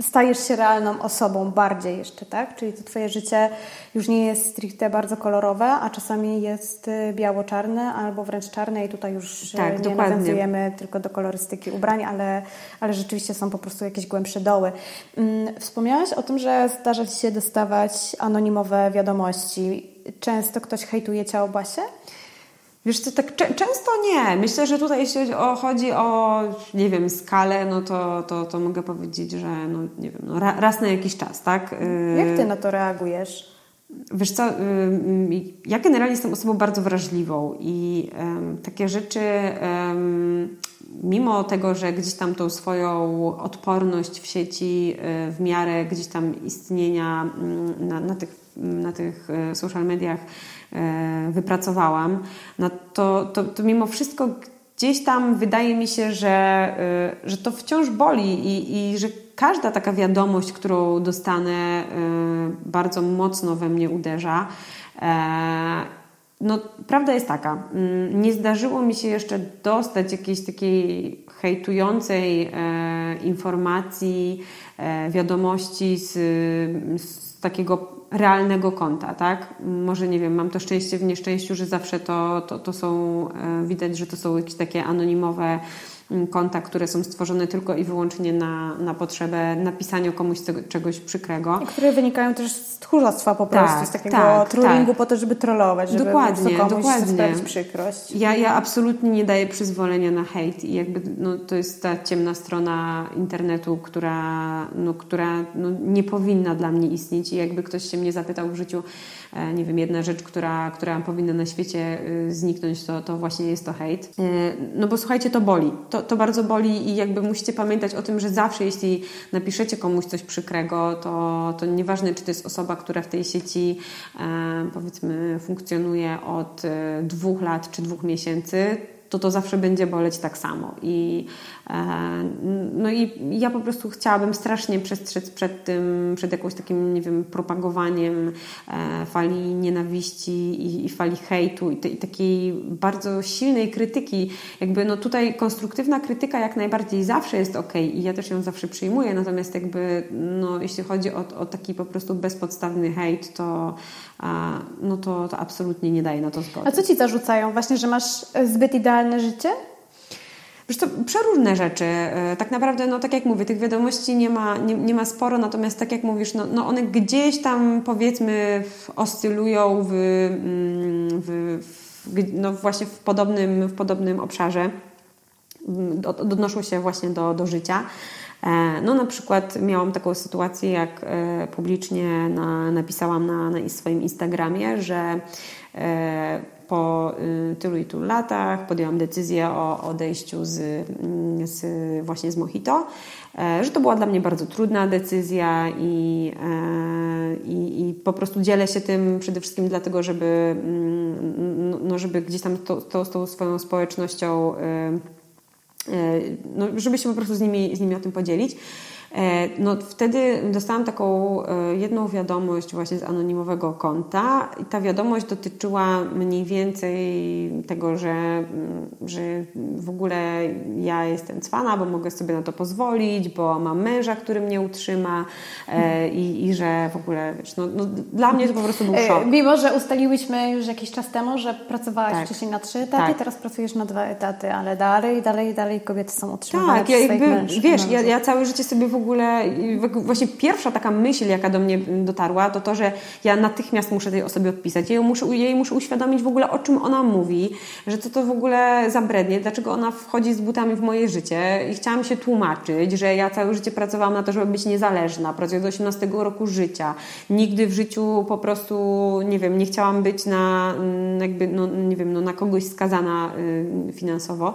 stajesz się realną osobą bardziej jeszcze, tak? Czyli to twoje życie już nie jest stricte bardzo kolorowe, a czasami jest y, biało-czarne albo wręcz czarne i tutaj już y, tak, nie dokładnie. nawiązujemy tylko do kolorystyki ubrań, ale, ale rzeczywiście są po prostu jakieś głębsze doły. Mm, wspomniałaś o tym, że zdarza Ci się dostawać anonimowe wiadomości. Często ktoś hejtuje ciało Basie? Wiesz co, tak często nie. Myślę, że tutaj jeśli chodzi o, nie wiem, skalę, no to, to, to mogę powiedzieć, że no, nie wiem, no, raz na jakiś czas, tak? Jak Ty na to reagujesz? Wiesz co, ja generalnie jestem osobą bardzo wrażliwą i takie rzeczy, mimo tego, że gdzieś tam tą swoją odporność w sieci y, w miarę gdzieś tam istnienia mm, na, na tych, na tych y, social mediach wypracowałam, no to, to, to mimo wszystko gdzieś tam wydaje mi się, że, e, że to wciąż boli i, i że każda taka wiadomość, którą dostanę, e, bardzo mocno we mnie uderza. No, prawda jest taka, mm, nie zdarzyło mi się jeszcze dostać jakiejś takiej hejtującej informacji, wiadomości z, z takiego realnego konta, tak? Może nie wiem, mam to szczęście w nieszczęściu, że zawsze to, to, to są, e, widać, że to są jakieś takie anonimowe konta, które są stworzone tylko i wyłącznie na, na potrzebę napisania komuś czegoś przykrego. I które wynikają też z tchórzostwa po prostu, tak, z takiego tak, trollingu tak. po to, żeby trollować, żeby dokładnie, komuś dokładnie. sprawić przykrość. Ja, ja absolutnie nie daję przyzwolenia na hejt i jakby no, to jest ta ciemna strona internetu, która, no, która no, nie powinna dla mnie istnieć i jakby ktoś się mnie zapytał w życiu, nie wiem, jedna rzecz, która, która powinna na świecie y, zniknąć, to, to właśnie jest to hejt. E, no bo słuchajcie, to boli. To to, bardzo boli i jakby musicie pamiętać o tym, że zawsze jeśli napiszecie komuś coś przykrego, to, to nieważne, czy to jest osoba, która w tej sieci e, powiedzmy funkcjonuje od e, dwóch lat czy dwóch miesięcy, to to zawsze będzie boleć tak samo. I, e, no i ja po prostu chciałabym strasznie przestrzec przed tym, przed jakimś takim, nie wiem, propagowaniem e, fali nienawiści i, fali hejtu i, te, i, takiej bardzo silnej krytyki. Jakby no tutaj konstruktywna krytyka jak najbardziej zawsze jest ok i ja też ją zawsze przyjmuję, natomiast jakby no, jeśli chodzi o, o taki po prostu bezpodstawny hejt, to no to, to absolutnie nie daje na to zgody. A co ci zarzucają? Właśnie, że masz zbyt idealne życie? Wiesz to przeróżne rzeczy. E, tak naprawdę, no tak jak mówię, tych wiadomości nie ma, nie, nie ma sporo, natomiast tak jak mówisz, no, no one gdzieś tam powiedzmy oscylują w, mm, w, w no właśnie w podobnym, w podobnym obszarze. Mm, odnoszą się właśnie do, do życia. E, no na przykład miałam taką sytuację, jak e, publicznie na, napisałam na, na swoim Instagramie, że po y, tylu i tylu latach podjęłam decyzję o odejściu z, mm, z, właśnie z Mojito, że to była dla mnie bardzo trudna decyzja i, i, i po prostu dzielę się tym przede wszystkim dlatego, żeby, mm, no, no, żeby gdzieś tam to, to, z tą swoją społecznością E, no, żeby się po prostu z nimi, z nimi o tym podzielić. E, no wtedy dostałam taką e, jedną wiadomość właśnie z anonimowego konta i ta wiadomość dotyczyła mniej więcej tego, że, mm, że w ogóle ja jestem cwana, bo mogę sobie na to pozwolić, bo mam męża, który mnie utrzyma e, i, i że w ogóle, wiesz, no, no, dla mnie to po prostu był szok. Mimo, że ustaliłyśmy już jakiś czas temu, że pracowałaś tak. wcześniej na trzy etaty, tak. teraz pracujesz na dwa etaty, ale dalej, dalej, dalej kobiety są utrzymane Tak, ja jakby, wiesz, ja, ja całe życie sobie w ogóle, właśnie pierwsza taka myśl, jaka do mnie dotarła, to to, że ja natychmiast muszę tej osobie odpisać. Ja muszę, jej muszę uświadomić w ogóle, o czym ona mówi, że co to w ogóle zabrednie, dlaczego ona wchodzi z butami w moje życie i chciałam się tłumaczyć, że ja całe życie pracowałam na to, żeby być niezależna, pracuję do 18 roku życia. Nigdy w życiu po prostu, nie wiem, nie chciałam być na, mm, jakby, no, nie wiem, no, na kogoś skazana y, finansowo.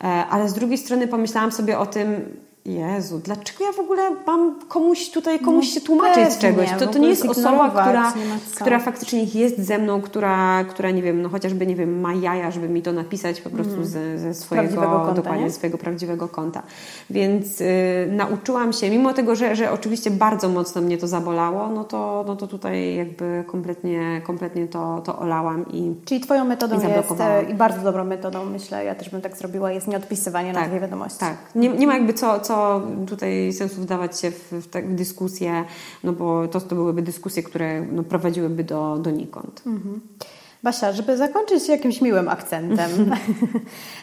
E, ale z drugiej strony pomyślałam sobie o tym, Jezu, dlaczego ja w ogóle mam komuś tutaj, komuś no, się tłumaczyć z czegoś? To, to nie jest osoba, która, która faktycznie jest ze mną, która, która, nie wiem, no chociażby, nie wiem, ma jaja, żeby mi to napisać po prostu mm. ze, ze swojego, konta, dokładnie, swojego prawdziwego konta. Więc y, nauczyłam się, mimo tego, że, że oczywiście bardzo mocno mnie to zabolało, no to, no to tutaj jakby kompletnie, kompletnie to, to olałam i Czyli Twoją metodą i jest, e, i bardzo dobrą metodą, myślę, ja też bym tak zrobiła, jest nieodpisywanie tak, na takie wiadomości. Tak, nie, nie ma jakby co, co tutaj sensu wdawać się w, w, w dyskusje, no bo to, to byłyby dyskusje, które no, prowadziłyby do, donikąd. Mhm. Basia, żeby zakończyć jakimś miłym akcentem,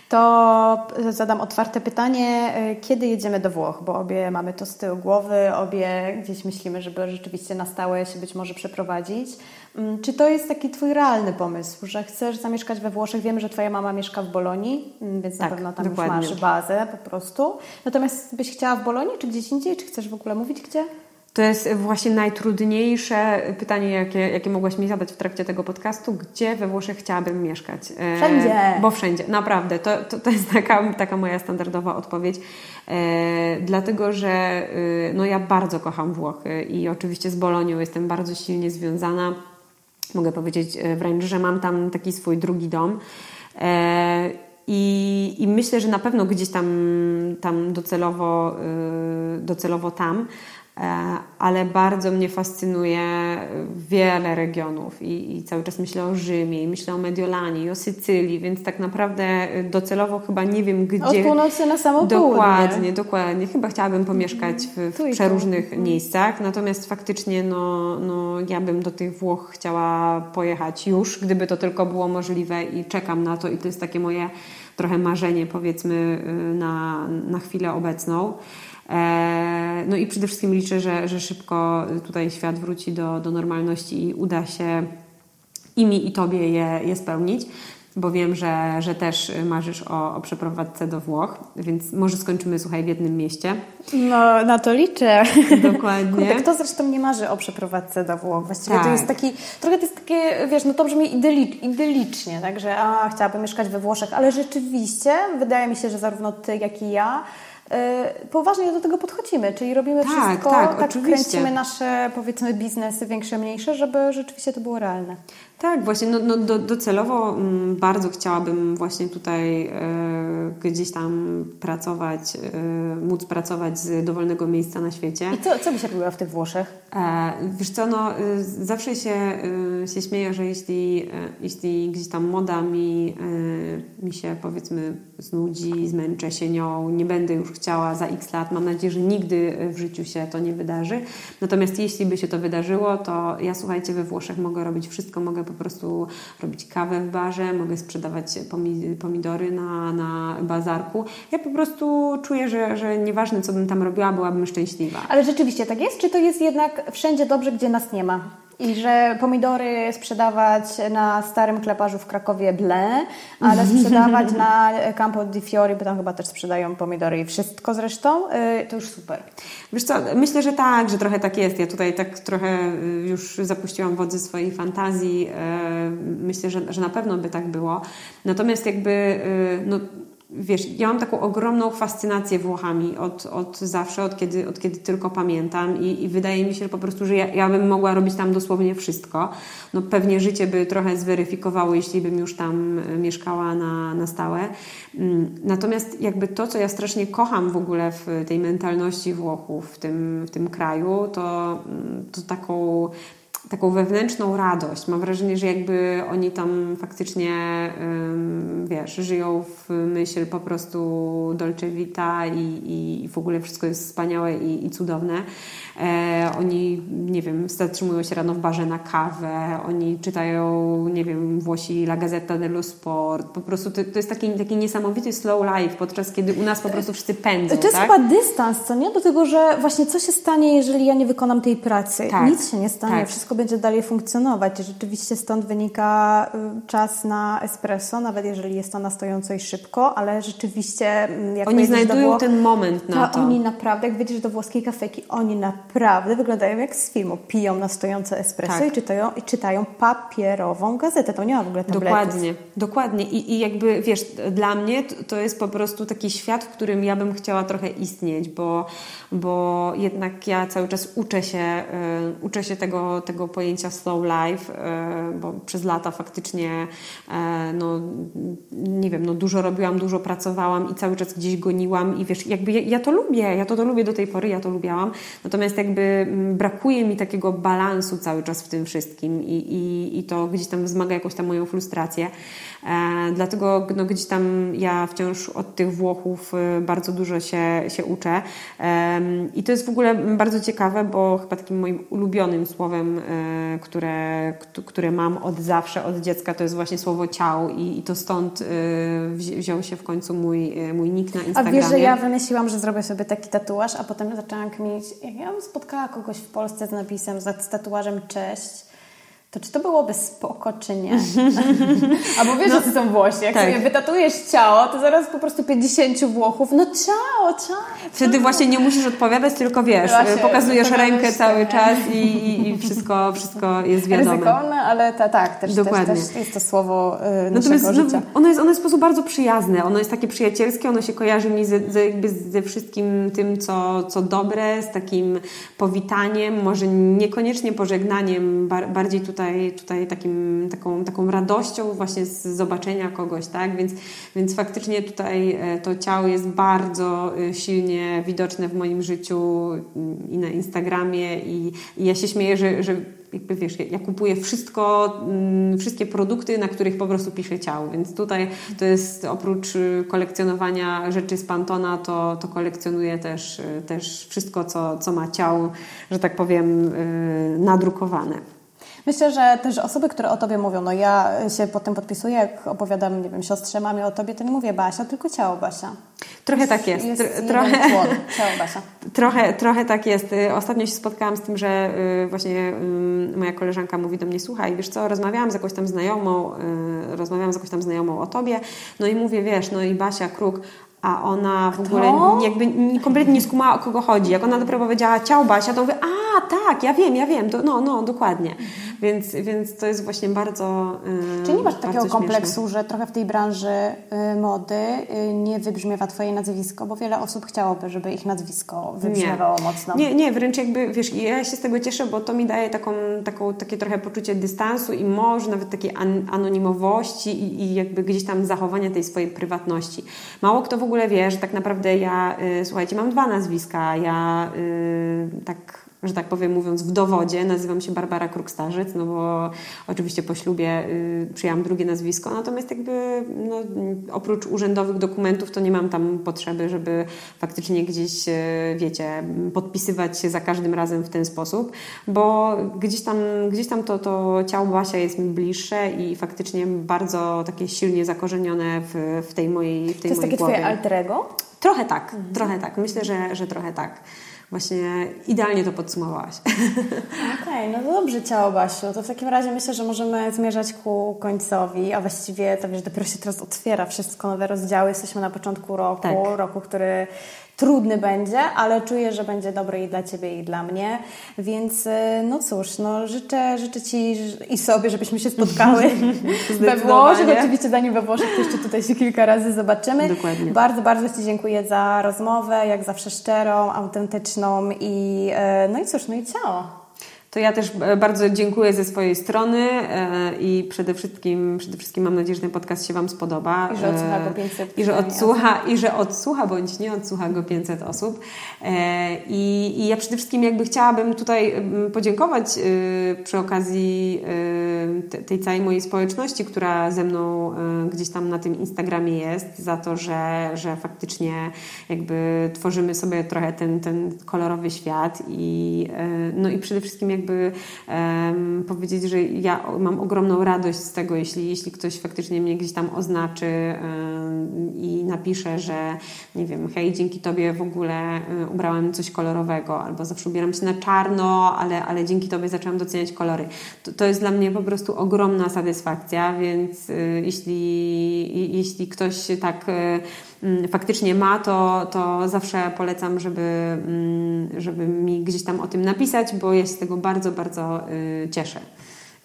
to zadam otwarte pytanie, kiedy jedziemy do Włoch, bo obie mamy to z tyłu głowy, obie gdzieś myślimy, żeby rzeczywiście na stałe się być może przeprowadzić. Mm, czy to jest taki Twój realny pomysł, że chcesz zamieszkać we Włoszech? Wiemy, że Twoja mama mieszka w Bolonii, mm, więc tak, na pewno tam dokładnie. już masz bazę po prostu. Natomiast byś chciała w Bolonii, czy gdzieś indziej? Czy chcesz w ogóle mówić gdzie? To jest właśnie najtrudniejsze pytanie, jakie, jakie mogłaś mi zadać w trakcie tego podcastu. Gdzie we Włoszech chciałabym mieszkać? E, wszędzie. bo wszędzie, naprawdę. To, to, to jest taka, taka moja standardowa odpowiedź. E, dlatego, że e, no, ja bardzo kocham Włochy i oczywiście z Bolonią jestem bardzo silnie związana mogę powiedzieć e, wręcz, że mam tam taki swój drugi dom. E, I, I, myślę, że na pewno gdzieś tam, tam docelowo, e, docelowo tam, E, ale bardzo mnie fascynuje wiele regionów i, i, cały czas myślę o Rzymie, i myślę o Mediolanie, i o Sycylii, więc tak naprawdę docelowo chyba nie wiem gdzie. Od północy na samo Dokładnie, południe. dokładnie. Chyba chciałabym pomieszkać w, w przeróżnych mhm. miejscach, natomiast faktycznie no, no, ja bym do tych Włoch chciała pojechać już, gdyby to tylko było możliwe i czekam na to i to jest takie moje trochę marzenie powiedzmy y, na, na chwilę obecną. E, no i przede wszystkim liczę, że, że szybko tutaj świat wróci do, do normalności i uda się i mi, i Tobie je, je spełnić bo wiem, że, że też marzysz o, o przeprowadzce do Włoch, więc może skończymy, słuchaj, w jednym mieście. No, na to liczę. Dokładnie. Kto zresztą nie marzy o przeprowadzce do Włoch? Właściwie tak. to jest taki, trochę to jest takie, wiesz, no to brzmi idylicz, idylicznie, tak, że a, chciałabym mieszkać we Włoszech, ale rzeczywiście wydaje mi się, że zarówno Ty, jak i ja poważnie do tego podchodzimy, czyli robimy tak, wszystko, tak, tak kręcimy nasze powiedzmy biznesy większe, mniejsze, żeby rzeczywiście to było realne. Tak, właśnie no, no, do, docelowo m, mm, bardzo chciałabym właśnie tutaj e, gdzieś tam pracować, e, móc pracować z dowolnego miejsca na świecie. I co, co byś robiła w tych Włoszech? E, wiesz co, no, e, zawsze się, e, się śmieję, że jeśli, e, jeśli gdzieś tam moda mi, mi się powiedzmy znudzi, zmęczę się nią, nie będę już chciała za x lat, mam nadzieję, że nigdy w życiu się to nie wydarzy. Natomiast jeśli by się to wydarzyło, to ja słuchajcie, we Włoszech mogę robić wszystko, mogę po prostu robić kawę w barze, mogę sprzedawać pomidory na, na bazarku. Ja po prostu czuję, że, że nieważne co bym tam robiła, byłabym szczęśliwa. Ale rzeczywiście tak jest? Czy to jest jednak wszędzie dobrze, gdzie nas nie ma? I że pomidory sprzedawać na starym kleparzu w Krakowie ble, ale sprzedawać na Campo di Fiori, bo tam chyba też sprzedają pomidory i wszystko zresztą, y, to już super. Wiesz co, myślę, że tak, że trochę tak jest. Ja tutaj tak trochę y, już zapuściłam wodzy swojej fantazji. Y, myślę, że, że na pewno by tak było. Natomiast jakby no, wiesz, ja mam taką ogromną fascynację Włochami od, od zawsze, od kiedy, od kiedy tylko pamiętam i, i wydaje mi się że po prostu, że ja, ja bym mogła robić tam dosłownie wszystko. No pewnie życie by trochę zweryfikowało, jeśli bym już tam e, mieszkała na, na stałe. Mm, natomiast jakby to, co ja strasznie kocham w ogóle w tej mentalności Włochów, w tym, w tym kraju, to, mm, to taką taką wewnętrzną radość. Mam wrażenie, że jakby oni tam faktycznie, wiesz, żyją w myśl po prostu Dolce Vita i, i w ogóle wszystko jest wspaniałe i, i cudowne. E, oni, nie wiem, zatrzymują się rano w barze na kawę, oni czytają, nie wiem, Włosi La Gazzetta dello Sport. Po prostu to, to jest taki, taki niesamowity slow life, podczas kiedy u nas po prostu wszyscy pędzą. To jest tak? chyba dystans, co nie? Do tego, że właśnie co się stanie, jeżeli ja nie wykonam tej pracy? Tak. Nic się nie stanie, Tak. wszystko będzie dalej funkcjonować. Rzeczywiście stąd wynika y, czas na espresso, nawet jeżeli jest to na stojąco i szybko, ale rzeczywiście mm, jak Oni znajdują Włoch, ten moment na to. oni naprawdę, jak wejdziesz do włoskiej kafeki, oni naprawdę wyglądają jak z filmu. Piją na stojąco espresso Tak. i, czytają, i czytają papierową gazetę. To nie ma w ogóle tabletów. Dokładnie, dokładnie. I, I jakby wiesz, dla mnie to, to jest po prostu taki świat, w którym ja bym chciała trochę istnieć, bo, bo jednak ja cały czas uczę się, y, uczę się tego, tego pojęcia slow life, y, bo przez lata faktycznie y, no, nie wiem, no dużo robiłam, dużo pracowałam i cały czas gdzieś goniłam i wiesz, jakby ja, ja to lubię, ja to, to lubię do tej pory, ja to lubiałam, natomiast jakby mm, brakuje mi takiego balansu cały czas w tym wszystkim i, i, i to gdzieś tam wzmaga jakąś tam moją frustrację. E, dlatego no, gdzieś tam ja wciąż od tych Włochów e, bardzo dużo się, się uczę. Em, I to jest w ogóle bardzo ciekawe, bo chyba takim moim ulubionym słowem, e, które, kt- które mam od zawsze, od dziecka, to jest właśnie słowo ciał i, i to stąd e, wzi- wziął się w końcu mój, e, mój nick na A Instagramie. wiesz, że ja wymyśliłam, że zrobię sobie taki tatuaż, a potem zaczęłam kminić, jak ja bym spotkała kogoś w Polsce z napisem, z tatuażem cześć, to czy to byłoby spoko, czy nie? Albo wiesz, że to są Włosi, jak tak. sobie wytatujesz ciało, to zaraz po prostu 50 Włochów, no ciao, ciao. Wtedy właśnie nie musisz odpowiadać, tylko wiesz, Właśnie, pokazujesz rękę cały czas i, i, i wszystko, wszystko jest wiadome. Ryzykowne, ale ta, tak, też, Dokładnie. też, też jest to słowo y, Natomiast naszego no, życia. ono, jest, ono jest w sposób bardzo przyjazne, ono jest takie przyjacielskie, ono się kojarzy mi ze, ze, jakby ze wszystkim tym, co, co dobre, z takim powitaniem, może niekoniecznie pożegnaniem, bar, bardziej tutaj, tutaj takim, taką, taką radością właśnie z zobaczenia kogoś, tak? Więc, więc faktycznie tutaj e, to ciało jest bardzo e, silnie widoczne w moim życiu i na Instagramie i, i ja się śmieję, że, że jakby wiesz, ja kupuję wszystko, mm, wszystkie produkty, na których po prostu piszę ciało, więc tutaj to jest oprócz y, kolekcjonowania rzeczy z Pantona, to, to kolekcjonuję też, też wszystko, co, co ma ciało, że tak powiem, nadrukowane. Myślę, że też osoby, które o Tobie mówią, no ja się potem podpisuję, jak opowiadam, nie wiem, siostrze, mamie o Tobie, to nie mówię Basia, tylko ciało Basia. Trochę tak jest. Jest trochę, ciało Basia. Trochę, trochę tak jest. Y, Ostatnio się spotkałam z tym, że y, właśnie y, moja koleżanka mówi do mnie, słuchaj, wiesz co, rozmawiałam z jakąś tam znajomą, rozmawiałam z jakąś tam znajomą o tobie, no i mówię, wiesz, no i Basia Kruk, a ona w ogóle jakby nie- kompletnie nie skumała o kogo chodzi. Jak ona dopiero powiedziała ciao Basia, to mówię, a tak, ja wiem, ja wiem, to, no, no, dokładnie. Więc, więc to jest właśnie bardzo y, Czy nie masz takiego śmieszne. kompleksu, że trochę w tej branży y, mody y, nie wybrzmiewa Twoje nazwisko? Bo wiele osób chciałoby, żeby ich nazwisko wybrzmiewało mocno. Nie, nie, wręcz jakby, wiesz, ja się z tego cieszę, bo to mi daje taką, taką, takie trochę poczucie dystansu i może nawet takiej an, anonimowości i, i jakby gdzieś tam zachowania tej swojej prywatności. Mało kto w ogóle wie, że tak naprawdę ja, y, słuchajcie, mam dwa nazwiska. Ja y, tak że tak powiem, mówiąc w dowodzie, nazywam się Barbara Kruk-Starzyc, no bo oczywiście po ślubie y, przyjęłam drugie nazwisko, natomiast jakby no, oprócz urzędowych dokumentów to nie mam tam potrzeby, żeby faktycznie gdzieś, y, wiecie, podpisywać się za każdym razem w ten sposób, bo gdzieś tam, gdzieś tam to, to ciało Basia jest mi bliższe i faktycznie bardzo takie silnie zakorzenione w, w tej mojej w To tej jest mojej takie głowie. Twoje alter ego? Trochę tak, trochę tak. Myślę, że, że trochę tak. Właśnie idealnie to podsumowałaś. Okej, no to dobrze ciało Basiu. To w takim razie myślę, że możemy zmierzać ku końcowi, a właściwie to wiesz, dopiero się teraz otwiera wszystko, nowe rozdziały. Jesteśmy na początku roku, Tak. roku, który trudny będzie, ale czuję, że będzie dobry i dla Ciebie, i dla mnie. Więc y, no cóż, no życzę, życzę Ci i sobie, żebyśmy się spotkały we. Włoszech. Oczywiście zanim we Włoszech, jeszcze tutaj się kilka razy zobaczymy. Dokładnie. Bardzo, bardzo Ci dziękuję za rozmowę, jak zawsze szczerą, autentyczną i y, no i cóż, no i ciao. To ja też bardzo dziękuję ze swojej strony i przede wszystkim, przede wszystkim mam nadzieję, że ten podcast się Wam spodoba. I że odsłucha go 500 I że odsłucha, i że odsłucha bądź nie odsłucha go 500 osób. I, i ja przede wszystkim jakby chciałabym tutaj podziękować przy okazji tej całej mojej społeczności, która ze mną gdzieś tam na tym Instagramie jest, za to, że, że faktycznie jakby tworzymy sobie trochę ten, ten kolorowy świat i, e, no i przede wszystkim jakby um, powiedzieć, że ja mam ogromną radość z tego, jeśli, jeśli ktoś faktycznie mnie gdzieś tam oznaczy um, i napisze, że nie wiem, hej, dzięki Tobie w ogóle ubrałam coś kolorowego albo zawsze ubieram się na czarno, ale, ale dzięki Tobie zaczęłam doceniać kolory. To, to jest dla mnie po prostu ogromna satysfakcja, więc y, jeśli, jeśli ktoś tak y, faktycznie ma, to, to zawsze polecam, żeby, mm, żeby mi gdzieś tam o tym napisać, bo ja się z tego bardzo, bardzo y, cieszę.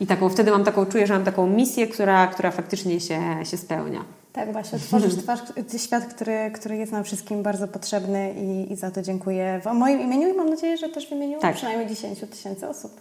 I taką, wtedy mam taką, czuję, że mam taką misję, która, która faktycznie się, się spełnia. Tak, właśnie, tworzysz twarz, świat, który, który jest nam wszystkim bardzo potrzebny i, i za to dziękuję w moim imieniu i mam nadzieję, że też w imieniu tak. przynajmniej 10 tysięcy osób.